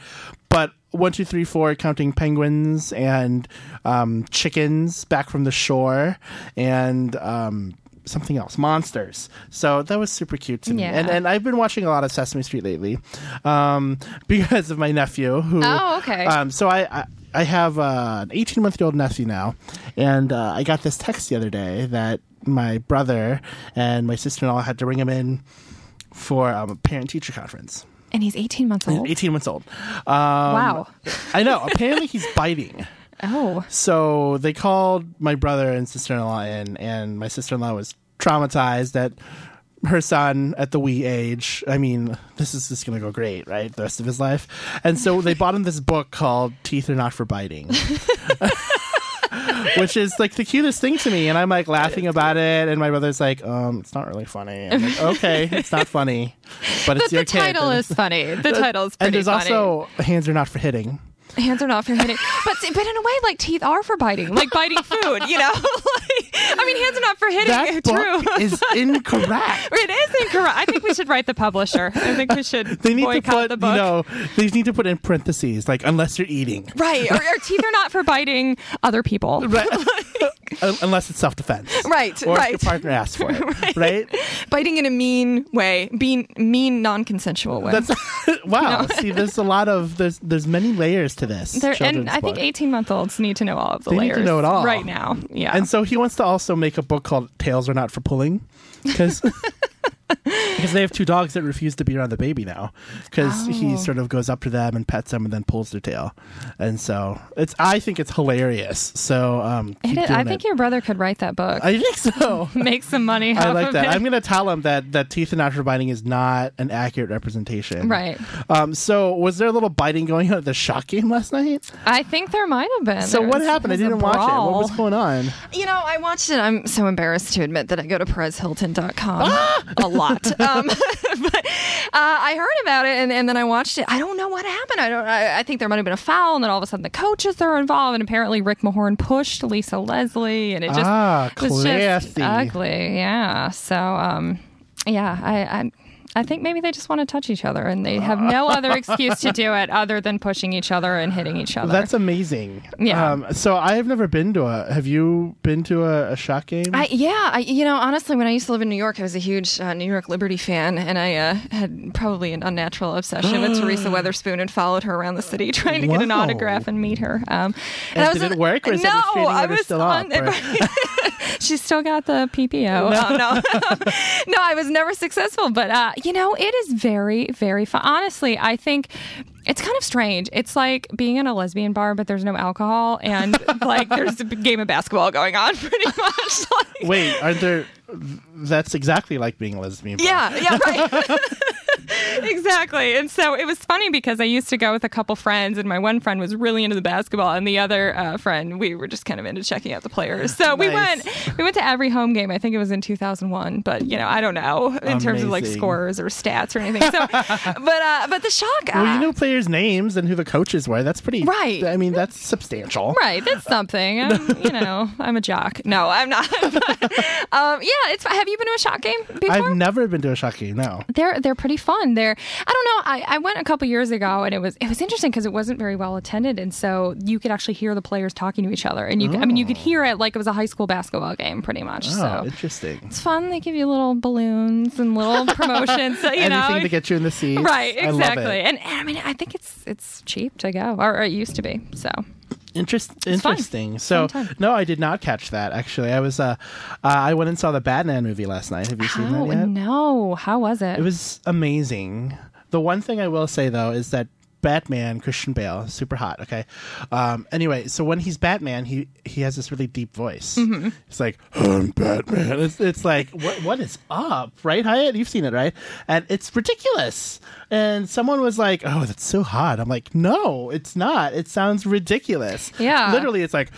one two three four counting penguins and um, chickens back from the shore and. Um, Something else, monsters. So that was super cute to me, Yeah. and and I've been watching a lot of Sesame Street lately, um, because of my nephew. Who, Oh, okay. Um, so I, I I have uh, an 18 month old nephew now, and uh, I got this text the other day that my brother and my sister in law had to bring him in for um, a parent teacher conference. And he's 18 months old. 18 months old. Um, wow. I know. Apparently, he's biting. Oh, So they called my brother and sister in law in, and my sister in law was traumatized that her son at the wee age. I mean, this is just going to go great, right? The rest of his life. And so they bought him this book called Teeth Are Not for Biting. Which is like the cutest thing to me, and I'm like laughing about it, and my brother's like, "Um, it's not really funny." I'm like, "Okay, it's not funny, but it's but your the kid." title is funny. The title is pretty and there's funny. also hands are not for hitting. Hands are not for hitting, but but in a way, like teeth are for biting, like biting food. You know, like, I mean, hands are not for hitting. That True. book is incorrect. It is incorrect. I think we should write the publisher. I think we should They need to boycott put, the book. you know, they need to put in parentheses like unless you're eating, Right. Or, or teeth are not for biting other people. right? Unless it's self defense, Right, Or right. if your partner asks for it, right? right. Biting in a mean way, being mean, non-consensual way. That's wow. See, there's a lot of there's there's many layers to this. There, and I think 18 month olds need to know all of the They need layers. to know it all. right now. Yeah. And so he wants to also make a book called "Tails Are Not for Pulling," because because they have two dogs that refuse to be around the baby now because he Oh. sort of goes up to them and pets them and then pulls their tail, and so it's I think it's hilarious. So um, It keep is- doing I think it. your brother could write that book. I think so. Make some money. I like that. it. I'm going to tell him that that teeth and for biting is not an accurate representation. Right. Um, so was there a little biting going on at the Shock game last night? I think there might have been. So There what was- happened? I there was a didn't watch it. What was going on? You know, I watched it. I'm so embarrassed to admit that I go to PerezHilton.com Ah! Lot. Um, but uh, I heard about it and, and then I watched it. I don't know what happened. I don't. I, I think there might have been a foul, and then all of a sudden the coaches are involved, and apparently Rick Mahorn pushed Lisa Leslie, and it just Ah, was just classy. ugly. Yeah. So, um, yeah, I. I I think maybe they just want to touch each other and they have no other excuse to do it other than pushing each other and hitting each other. That's amazing. Yeah. Um, so I have never been to a. Have you been to a, a Shock game? I, yeah, I, you know, honestly, when I used to live in New York, I was a huge uh, New York Liberty fan, and I uh, had probably an unnatural obsession with Teresa Weatherspoon and followed her around the city trying to get an autograph and meet her. Um, And I did was- it work, or is no, I was still on, up, or- She's still got the PPO. Oh, no, no, I was never successful, but uh, you know, it is very, very fun. Honestly, I think It's kind of strange. It's like being in a lesbian bar, but there's no alcohol, and like there's a game of basketball going on, pretty much. Like, Wait, aren't there? That's exactly like being a lesbian. bar. yeah, yeah, right. exactly. And so it was funny because I used to go with a couple friends, and my one friend was really into the basketball, and the other uh, friend we were just kind of into checking out the players. So we went we went to every home game. I think it was in 2001, but you know I don't know in terms of like scores or stats or anything. So, but uh, but the shock. Well, you know players' names and who the coaches were. That's pretty. Right. I mean, that's substantial. Right, that's something. I'm, you know, I'm a jock. No, I'm not. um, yeah, it's. Have you been to a Shock game before? I've never been to a Shock game. No. they're they're pretty fun. They're I don't know. I, I went a couple years ago and it was it was interesting because it wasn't very well attended, and so you could actually hear the players talking to each other, and you could, I mean you could hear it like it was a high school basketball game, pretty much. Oh, so interesting. it's fun. They give you little balloons and little promotions. So, you Anything know, to get you in the seats. right? Exactly. And, and I mean, I think it's it's cheap to go, or it used to be. So Interest, interesting. So, no, I did not catch that. Actually, I was. Uh, uh, I went and saw the Batman movie last night. Have you seen that yet? no, how was it? It was amazing. The one thing I will say though is that Batman, Christian Bale, super hot. Okay. Um, anyway, so when he's Batman, he he has this really deep voice. Mm-hmm. It's like I'm Batman. It's, it's like what what is up, right, Hyatt? You've seen it, right? And it's ridiculous. And someone was like, "Oh, that's so hot." I'm like, "No, it's not. It sounds ridiculous." Yeah. Literally, it's like,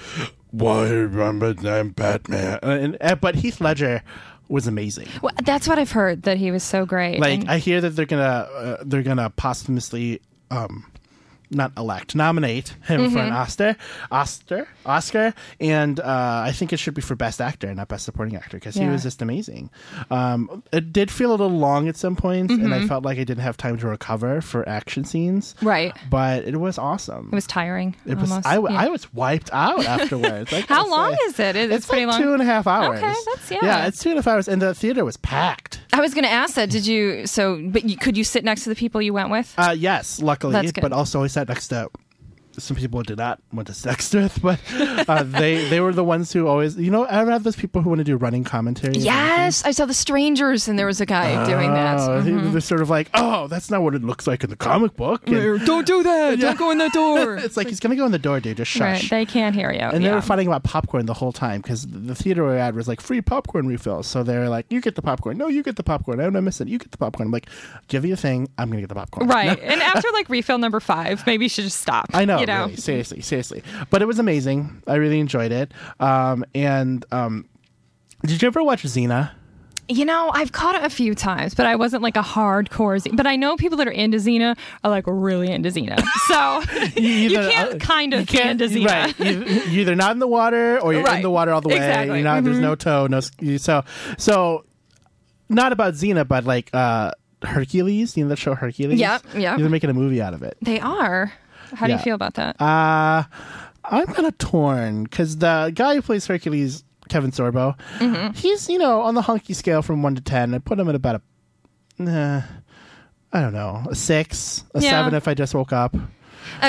"Why remember I'm Batman?" And, and, but Heath Ledger was amazing. Well, that's what I've heard that he was so great. Like And- I hear that they're gonna uh, they're gonna posthumously um not elect nominate him for an Oscar Oscar Oscar and uh, I think it should be for best actor not best supporting actor because he was just amazing. Um, it did feel a little long at some points and I felt like I didn't have time to recover for action scenes. Right. but it was awesome. it was tiring. It was. almost. I, w- Yeah. I was wiped out afterwards. How long say. is it? It- It's, it's pretty like long. Two and a half hours. Okay, that's- yeah. Yeah, it's two and a half hours, and the theater was packed. I was going to ask that. Did you? So, but you, could you sit next to the people you went with? Uh, yes, luckily, That's good. but also I next to some people did not want to sit next to it, but uh, they they were the ones who always, you know, I have those people who want to do running commentary. yes, I saw the strangers, and there was a guy doing that. Oh, Mhm. They're sort of like, oh, that's not what it looks like in the comic book. And Don't do that! Don't go in that door. it's like he's gonna go in the door, dude. Just shush. right, they can't hear you. And they were fighting about popcorn the whole time because the theater we were was like free popcorn refills. So they're like, "You get the popcorn. No, you get the popcorn. I don't miss it. You get the popcorn." I'm like, "Give you a thing. I'm gonna get the popcorn." Right, and after like refill number five, maybe you should just stop. I know, You know. really, seriously, seriously. But it was amazing. I really enjoyed it. Um, and um, did you ever watch Xena? You know, I've caught it a few times, but I wasn't like a hardcore. Z- but I know people that are into Xena are like really into Xena. So you, either- can't uh, kind of you be can't, into Xena. right? You, you're either not in the water or you're in the water all the way. Exactly. You're not, There's Mhm. no toe, no. So, so not about Xena, but like uh, Hercules. You know that show Hercules? Yep, yep. They're making a movie out of it. They are. How do you feel about that? Uh, I'm kind of torn because the guy who plays Hercules, Kevin Sorbo, Mm-hmm. he's you know on the hunky scale from one to ten. I put him at about a, uh, I don't know, a six, a Yeah. seven if I just woke up,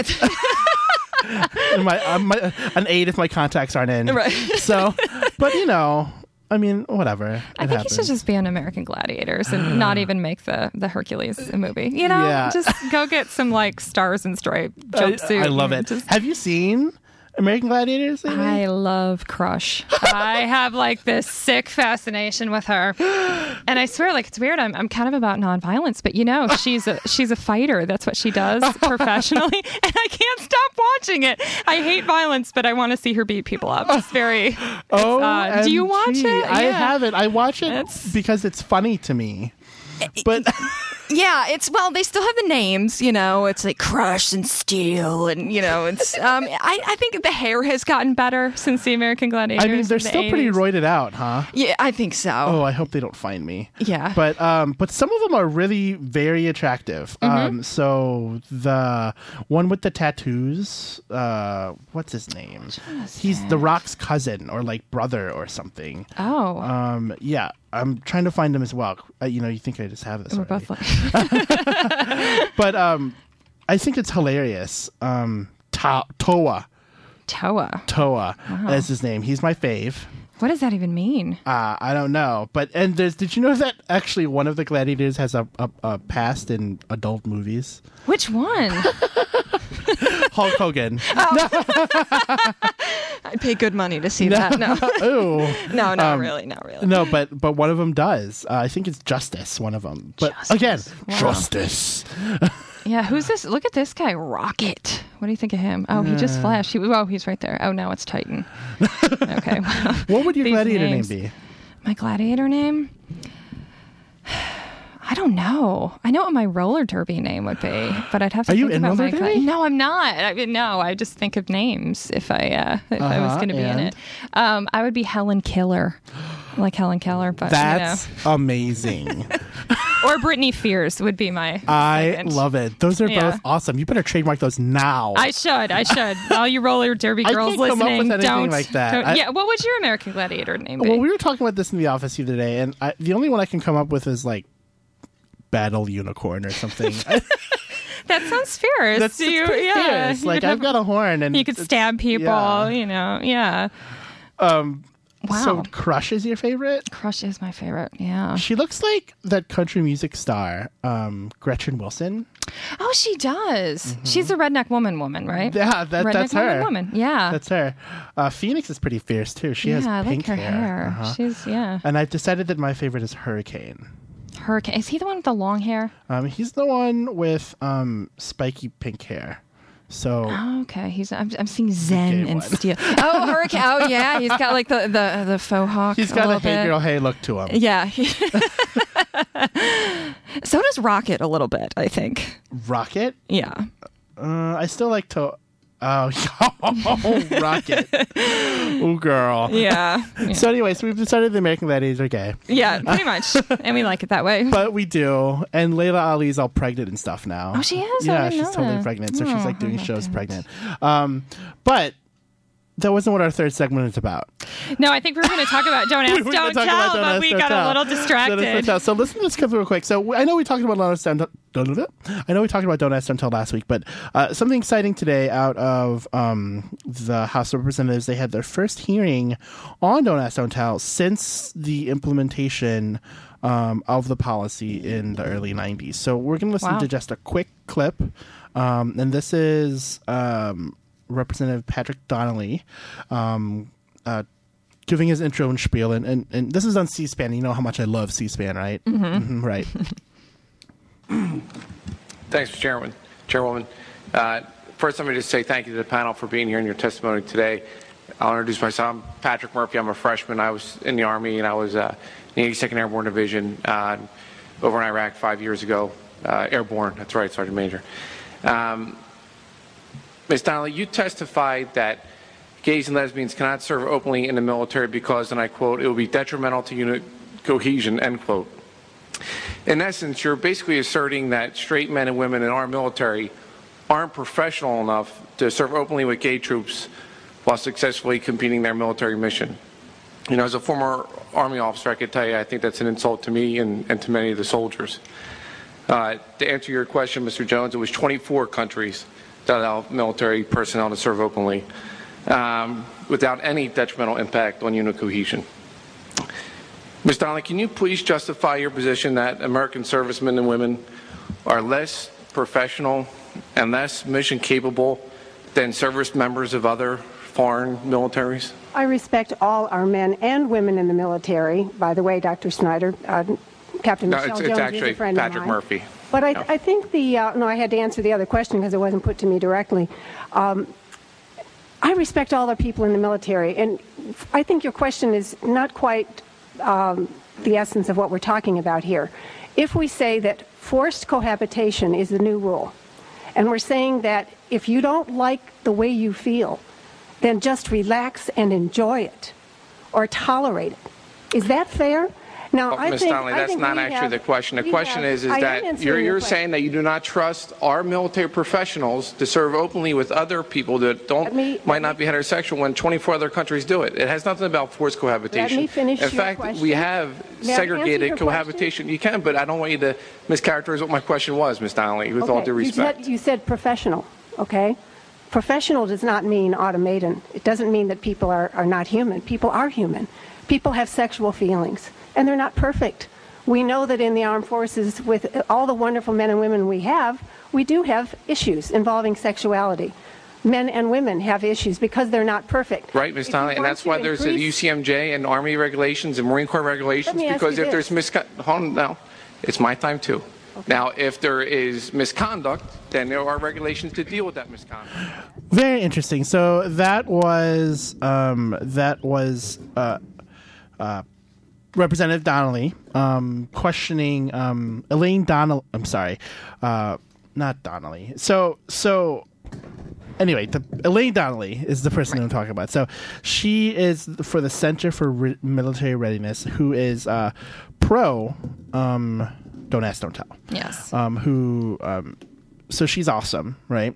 my, uh, my an eight if my contacts aren't in. Right. So, but you know, I mean, whatever. It I think happens. he should just be on American Gladiators and not even make the the Hercules movie. You know, Yeah. just go get some like stars and stripe jumpsuit. I love it. just- Have you seen American Gladiators? lately? I love Crush. I have like this sick fascination with her, and I swear, like it's weird. I'm, I'm kind of about nonviolence, but you know, she's a she's a fighter. That's what she does professionally, and I can't stop watching it. I hate violence, but I want to see her beat people up. It's very. Oh, uh, do you watch it? I Yeah. haven't. I watch it It's- because it's funny to me. But Yeah, it's well, they still have the names, you know. It's like Crush and Steel, and you know, it's. Um, I, I think the hair has gotten better since the American Gladiators. I mean, they're the still pretty 80s. roided out, huh? Yeah, I think so. Oh, I hope they don't find me. Yeah. But um, but some of them are really very attractive. Mm-hmm. Um, so the one with the tattoos, uh, what's his name? He's the Rock's cousin or like brother or something. oh, Um, yeah, I'm trying to find him as well. Uh, you know, you think I just have this? we're already. both like. but um, I think it's hilarious. Um, Ta- Toa, Toa. Toa Wow. is his name. He's my fave. What does that even mean? Uh, I don't know, but and there's. Did you know that actually one of the gladiators has a, a, a past in adult movies? Which one? Hulk Hogan. I'd pay good money to see that. No. Ooh. No, not Um, really, not really. No, but but one of them does. Uh, I think it's Justice. One of them. But again, Wow. Justice. Yeah, who's this? Look at this guy, Rocket. What do you think of him? Oh, he just flashed. He, oh, he's right there. Oh, now it's Titan. okay. What would your These gladiator names. name be? My gladiator name? I don't know. I know what my roller derby name would be, but I'd have to Are you think in about roller my derby? No, I'm not. I mean, no, I just think of names if I uh, if I was Uh-huh, going to be in and? it. Um, I would be Helen Killer, like Helen Keller, but That's you amazing. know. or Britney Fears would be my. I second. love it. Those are Yeah. both awesome. You better trademark those now. I should. I should. All you roller derby I girls can't come up with listening, anything don't like that. don't- I- yeah. What would your American Gladiator name be? well, we were talking about this in the office the other day, and I, the only one I can come up with is like Battle Unicorn or something. that sounds fierce. That's, you, that's yeah. fierce. Like I've have- got a horn, and you could stab people. yeah. You know, yeah. Um, Wow. So Crush is your favorite? Crush is my favorite. Yeah. She looks like that country music star, um, Gretchen Wilson. Oh, she does. She's a redneck woman, woman, right? Mm-hmm. Yeah, that, redneck that's woman, her. Woman. Yeah. That's her. Uh, Phoenix is pretty fierce too. She has yeah, I pink like her hair. Uh-huh. She's yeah. And I've decided that my favorite is Hurricane. Hurricane. Is he the one with the long hair? Um, he's the one with um, spiky pink hair. So Oh, okay. He's I'm, I'm seeing Zen and. Steel. Oh, Hurricane. Oh, yeah. He's got like the the the faux hawk. he's got a, little hey girl, hey look to him. Yeah. so does Rocket a little bit, I think. Rocket. Yeah. Uh, I still like to. Oh, Rocket. oh, girl. Yeah. yeah. So anyway, so we've decided the American Gladiators are gay. Yeah, pretty much. and we like it that way. But we do, and Laila Ali's all pregnant and stuff now. Oh, she is? Yeah, she's totally pregnant. So she's Oh, like doing shows pregnant. Um, but that wasn't what our third segment is about. no, I think we were going to talk about Don't Ask, We Don't Tell, about Don't but Ask, we Don't got Tell. a little distracted. So listen to this clip real quick. So I know we talked about Don't Ask, Don't I know we talked about Don't Ask, Don't Tell last week, but uh, something exciting today out of um, the House of Representatives. They had their first hearing on Don't Ask, Don't Tell since the implementation um, of the policy in the early 90s. So we're going to listen Wow. to just a quick clip. Um, and this is um, Representative Patrick Donnelly um, uh, giving his intro and spiel. And, and, and this is on C SPAN. You know how much I love C SPAN, right? Mhm. Mhm, right. Thanks, Mr. Chairman. Chairwoman. Uh, first, let me just say thank you to the panel for being here and your testimony today. I'll introduce myself. I'm Patrick Murphy. I'm a freshman. I was in the Army, and I was uh, in the 82nd Airborne Division uh, over in Iraq five years ago. Uh, airborne, that's right, Sergeant Major. Um, Ms. Donnelly, you testified that gays and lesbians cannot serve openly in the military because, and I quote, it will be detrimental to unit cohesion, end quote. In essence, you're basically asserting that straight men and women in our military aren't professional enough to serve openly with gay troops while successfully completing their military mission. You know, as a former Army officer, I can tell you I think that's an insult to me and, and to many of the soldiers. Uh, to answer your question, Mr. Jones, it was 24 countries that allow military personnel to serve openly um, without any detrimental impact on unit cohesion. Ms. Donnelly, can you please justify your position that American servicemen and women are less professional and less mission capable than service members of other foreign militaries? I respect all our men and women in the military. By the way, Dr. Snyder, uh, Captain No, Michelle it's, Jones it's is actually a friend Patrick of mine. Murphy. But I, I think the uh, no, I had to answer the other question because it wasn't put to me directly. Um, I respect all the people in the military, and I think your question is not quite um, the essence of what we're talking about here. If we say that forced cohabitation is the new rule, and we're saying that if you don't like the way you feel, then just relax and enjoy it, or tolerate it. Is that fair? Now, Well, I Ms. think Donnelly, I that's think not we actually have- the question. The we question have- is, is I am that answering you're, your you're question. saying that you do not trust our military professionals to serve openly with other people that don't might not be heterosexual when 24 other countries do it. It has nothing about forced cohabitation. Let me finish In your fact, question. we have May I answer segregated your cohabitation. You can, but I don't want you to mischaracterize what my question was, Ms. Donnelly, with all Okay, due you respect. said, you said professional, okay? Professional does not mean automaton. It doesn't mean that people are, are not human. People are human. People have sexual feelings, and they're not perfect. We know that in the armed forces, with all the wonderful men and women we have, we do have issues involving sexuality. Men and women have issues because they're not perfect. Right, Ms. If Donnelly, and that's to why there's a increase- UCMJ and Army regulations and Marine Corps regulations, Let me ask because you if there's misconduct, hold on now, it's my time too. Now, if there is misconduct, then there are regulations to deal with that misconduct. Very interesting. So that was um, that was uh, uh, Representative Donnelly um, questioning um, Elaine Donnelly. I'm sorry, uh, not Donnelly. So so anyway, the, Elaine Donnelly is the person I'm talking about. So she is for the Center for Re- Military Readiness, who is uh, pro. Um, don't ask, don't tell. Yes. Um, who. Um, so she's awesome, right?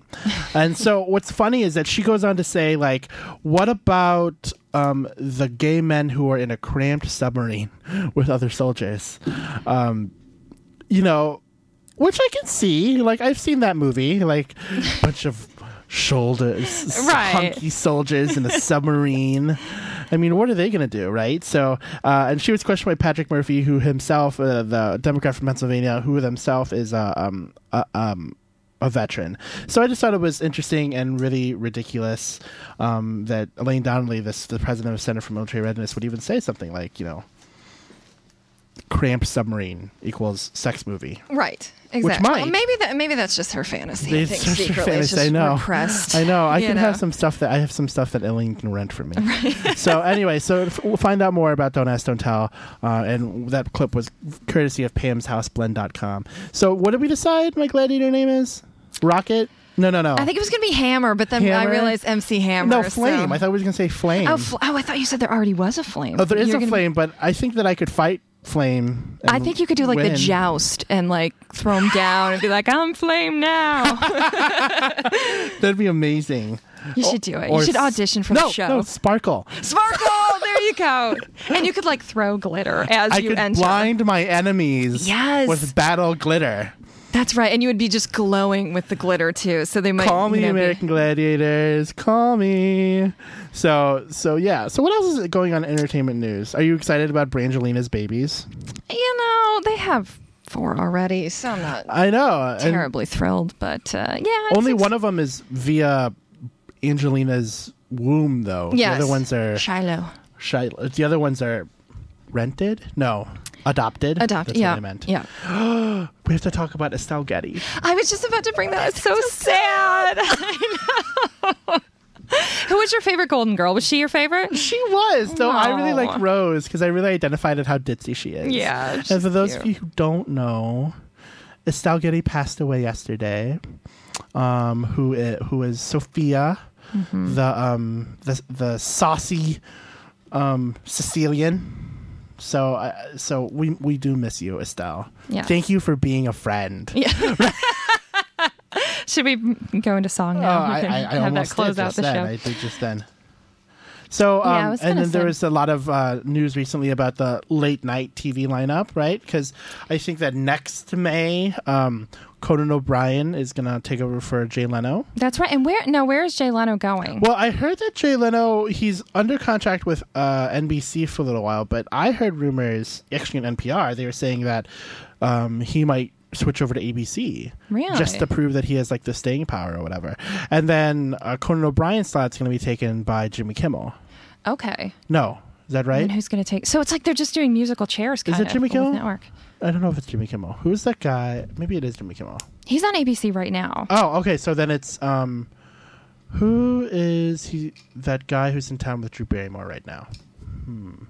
and so what's funny is that she goes on to say, like, what about um, the gay men who are in a cramped submarine with other soldiers? Um, you know, which I can see. Like, I've seen that movie. Like, bunch of shoulders, Right. hunky soldiers in a submarine. I mean, what are they going to do, right? So, uh, and she was questioned by Patrick Murphy, who himself, uh, the Democrat from Pennsylvania, who himself is a um, a, um, a veteran. So I just thought it was interesting and really ridiculous um, that Elaine Donnelly, this the president of Center for Military Readiness, would even say something like, you know, cramped submarine equals sex movie. Right. Exactly. Well, maybe that maybe that's just her fantasy. I think secretly it's fantasy, just I know. repressed. I know. I can know? have some stuff that I have some stuff that Elaine can rent for me. so anyway, so f- we'll find out more about Don't Ask, Don't Tell, uh, and that clip was courtesy of pam's Pam'sHouseBlend.com. So what did we decide? My gladiator name is Rocket. No, no, no. I think it was going to be Hammer, but then Hammer? I realized MC Hammer. no so- flame. I thought we was gonna say flame. Oh, fl- oh, I thought you said there already was a flame. Oh, there is You're a flame, but I think that I could fight flame. I think you could do like the joust and like throw him down and be like, "I'm flame now." That'd be amazing. You should do it. Or You should audition for no, the show. No, sparkle. Sparkle. there you go. And you could like throw glitter as I you could enter. blind my enemies. Yes. with battle glitter. That's right. And you would be just glowing with the glitter too. So they might call me you know, be- American Gladiators. Call me. So so yeah. So what else is going on in entertainment news? Are you excited about Brangelina's babies? You know, they have four already, so I'm not I know. terribly thrilled. But uh, yeah, Only one of them is via Angelina's womb, though. Yes. The other ones are Shiloh. Shiloh. The other ones are rented. No, adopted. Adopted. That's Yeah. what I meant. Yeah. We have to talk about Estelle Getty. I was just about to bring that. It's so sad. I know. Who was your favorite Golden Girl? Was she your favorite? She was. So I really like Rose because I really identified at how ditzy she is. Yeah, And for those of you who don't know, Estelle Getty passed away yesterday. Um, who i- who is Sophia, Mhm. the um the the saucy um Sicilian. So uh, so we we do miss you, Estelle. Yeah. Thank you for being a friend. Yeah. Should we go into song Oh. I, I, I have that almost close did out the then. show. I did just then. So, Yeah, um, was and then there was a lot of uh, news recently about the late night TV lineup, right? Because I think that next May, um, Conan O'Brien is going to take over for Jay Leno. That's right. And where? now where is Jay Leno going? Well, I heard that Jay Leno he's under contract with uh, NBC for a little while, but I heard rumors actually on NPR they were saying that um, he might switch over to ABC, Really? just to prove that he has like the staying power or whatever. And then uh, Conan O'Brien's slot's going to be taken by Jimmy Kimmel. Okay. No, is that right? And who's going to take? So it's like they're just doing musical chairs. Kind Is it Jimmy Kimmel? Network. I don't know if it's Jimmy Kimmel. Who's that guy? Maybe it is Jimmy Kimmel. He's on ABC right now. Oh, okay. So then it's um, who is he? That guy who's in town with Drew Barrymore right now. Hmm.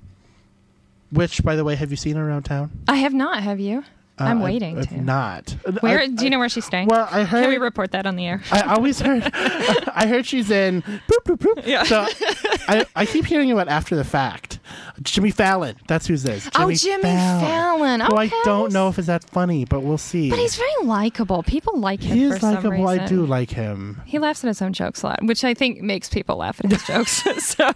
Which, by the way, have you seen around town? I have not. Have you? I'm Uh, waiting I've to. Not. Where I- do you know where she's staying? Well, I heard. Can we report that on the air? I always heard. I heard she's in. Boop, boop, boop. Yeah. So I, I keep hearing about after the fact. Jimmy Fallon. That's who's this. Oh, Jimmy Fallon. Who I don't know if is that funny, but we'll see. But he's very likable. People like him he is likable. I do like him. He laughs at his own jokes a lot, which I think makes people laugh at his jokes. so,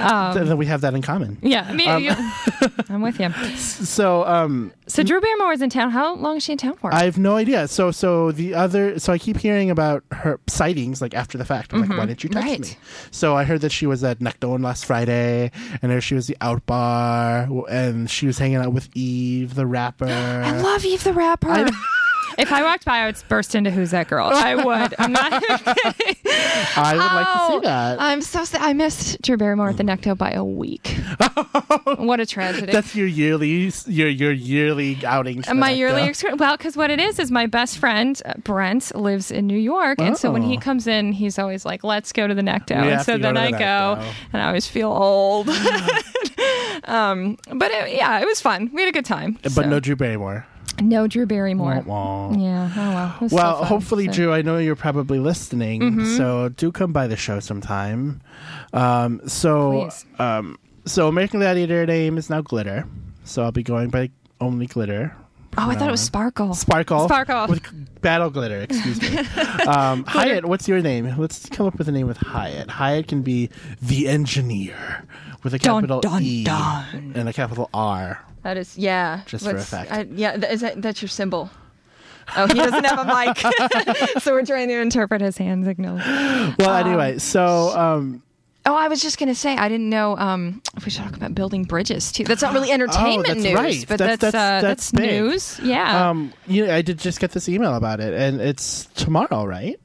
Um, then we have that in common. Yeah, me, Um, you- I'm with you. So, um, So Drew Barrymore is in town. How long is she in town for? I have no idea. So, so the other, so I keep hearing about her sightings like after the fact. I'm like, Mhm. why didn't you text Right. me? So I heard that she was at Nectone last Friday, and there she was the Out Bar, and she was hanging out with Eve, the rapper. I love Eve the rapper. if I walked by, I would burst into "Who's that girl?" I would. I'm not. I would like to see that. I'm so sad. I missed Drew Barrymore at the Necto by a week. what a tragedy. That's your yearly, your your yearly outing. my yearly experience. Well, because what it is is my best friend uh, Brent lives in New York, and so when he Oh. comes in, he's always like, "Let's go to the Necto." We And so then I go, Necto. and I always feel old. um, but it, yeah, it was fun. We had a good time. But so. no Drew Barrymore. no Drew Barrymore. Wah, wah. Yeah. Oh well. Well, fun, hopefully, so. Drew. I know you're probably listening, Mhm. so do come by the show sometime. Um, so, um, so American Gladiator name is now Glitter, so I'll be going by only Glitter. Oh, I thought now it was. Sparkle. Sparkle. Sparkle. With Battle Glitter, excuse me. um, Hyatt, what's your name? Let's come up with a name with Hyatt. Hyatt can be the engineer with a Dun, capital dun, E dun. and a capital R. That is, yeah. Just for What's- effect. I, yeah, th- is that, that's your symbol. Oh, he doesn't have a mic. so we're trying to interpret his hand signal. Well, anyway, so um, Oh, I was just going to say, I didn't know um, if we should talk about building bridges, too. That's not really entertainment oh, that's news, right. but that's that's, that's, uh, that's news. Yeah. Um, you know, I did just get this email about it, and it's tomorrow, right?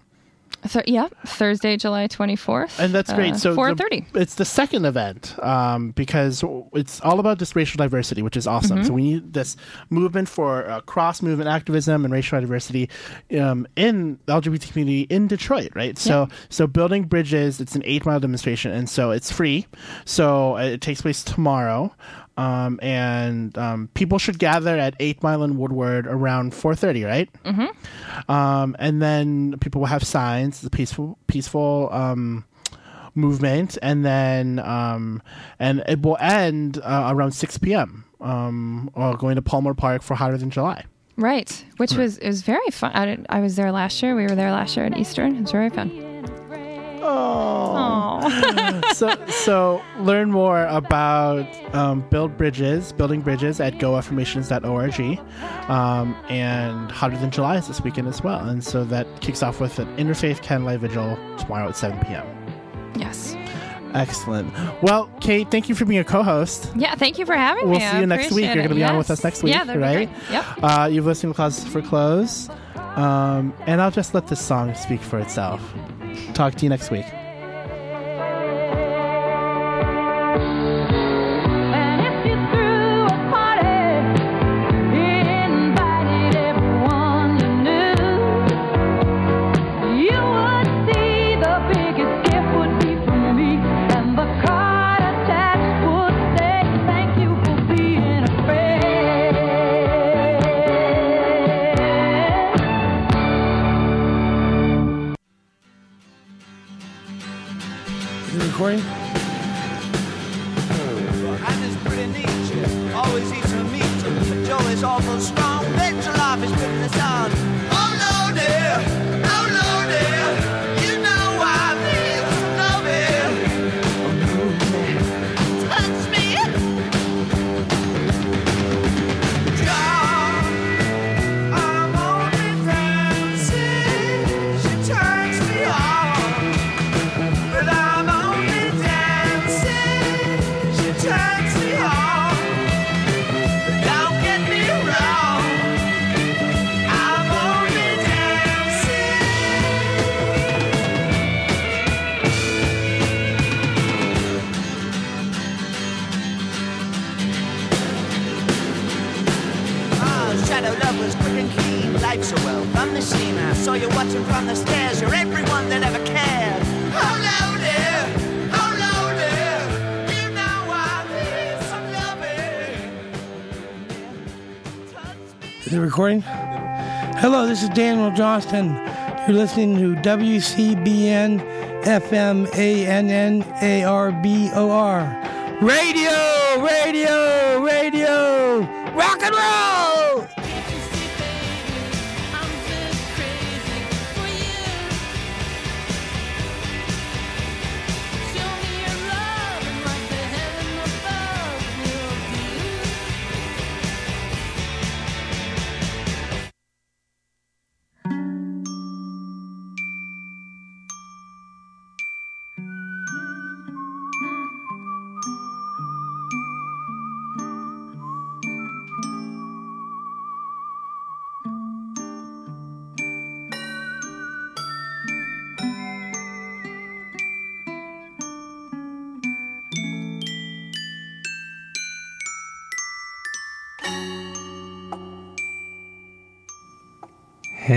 Th- yeah, Thursday, July 24th. And that's great. Uh, so the- 4.30. it's the second event um, because it's all about this racial diversity, which is awesome. Mhm. So we need this movement for uh, cross movement activism and racial diversity um, in the LGBT community in Detroit, right? So so building bridges. It's an eight mile demonstration, and so it's free. So uh, it takes place tomorrow. Um, and um, people should gather at Eight Mile and Woodward around four thirty, right? Mm-hmm. um, and then people will have signs. It's a peaceful, peaceful um, movement, and then um, and it will end uh, around six p.m. Um, or going to Palmer Park for Hotter Than July. Right, which Right. was it was very fun. I, did, I was there last year. We were there last year at Eastern. It was very fun. Oh. so so learn more about um, build bridges, building bridges at goaffirmations.org, um, and Hotter Than July is this weekend as well, and so that kicks off with an interfaith candlelight vigil tomorrow at seven p.m. Yes. Excellent. Well, Kate, thank you for being a co-host. Yeah, thank you for having me. We'll me. see I you next week. You're going to be on with us next week, Yeah, right? Yep. Uh, you've listened to Closet for Clothes. Um, and I'll just let this song speak for itself. Talk to you next week. That ever cared. Hello, dear. Hello, dear. You know I need some loving. Is it recording? Hello, this is Daniel Johnston. You're listening to WCBN FM Ann Arbor. Radio, radio, radio, rock and roll!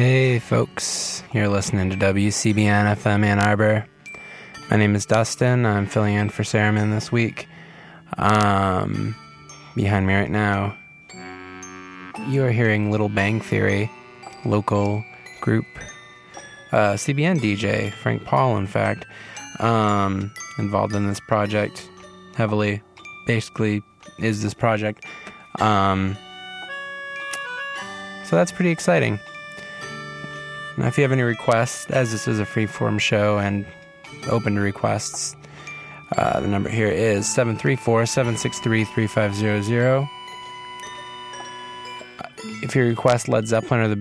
Hey, folks. You're listening to WCBN FM Ann Arbor. My name is Dustin. I'm filling in for Sarahman this week. Um, behind me right now, you are hearing Little Bang Theory, local group, uh, CBN DJ, Frank Paul, in fact, um, involved in this project heavily. Basically, is this project. Um, so that's pretty exciting. Now, if you have any requests, as this is a free-form show and open to requests, uh, the number here is 734-763-3500. If you request Led Zeppelin or the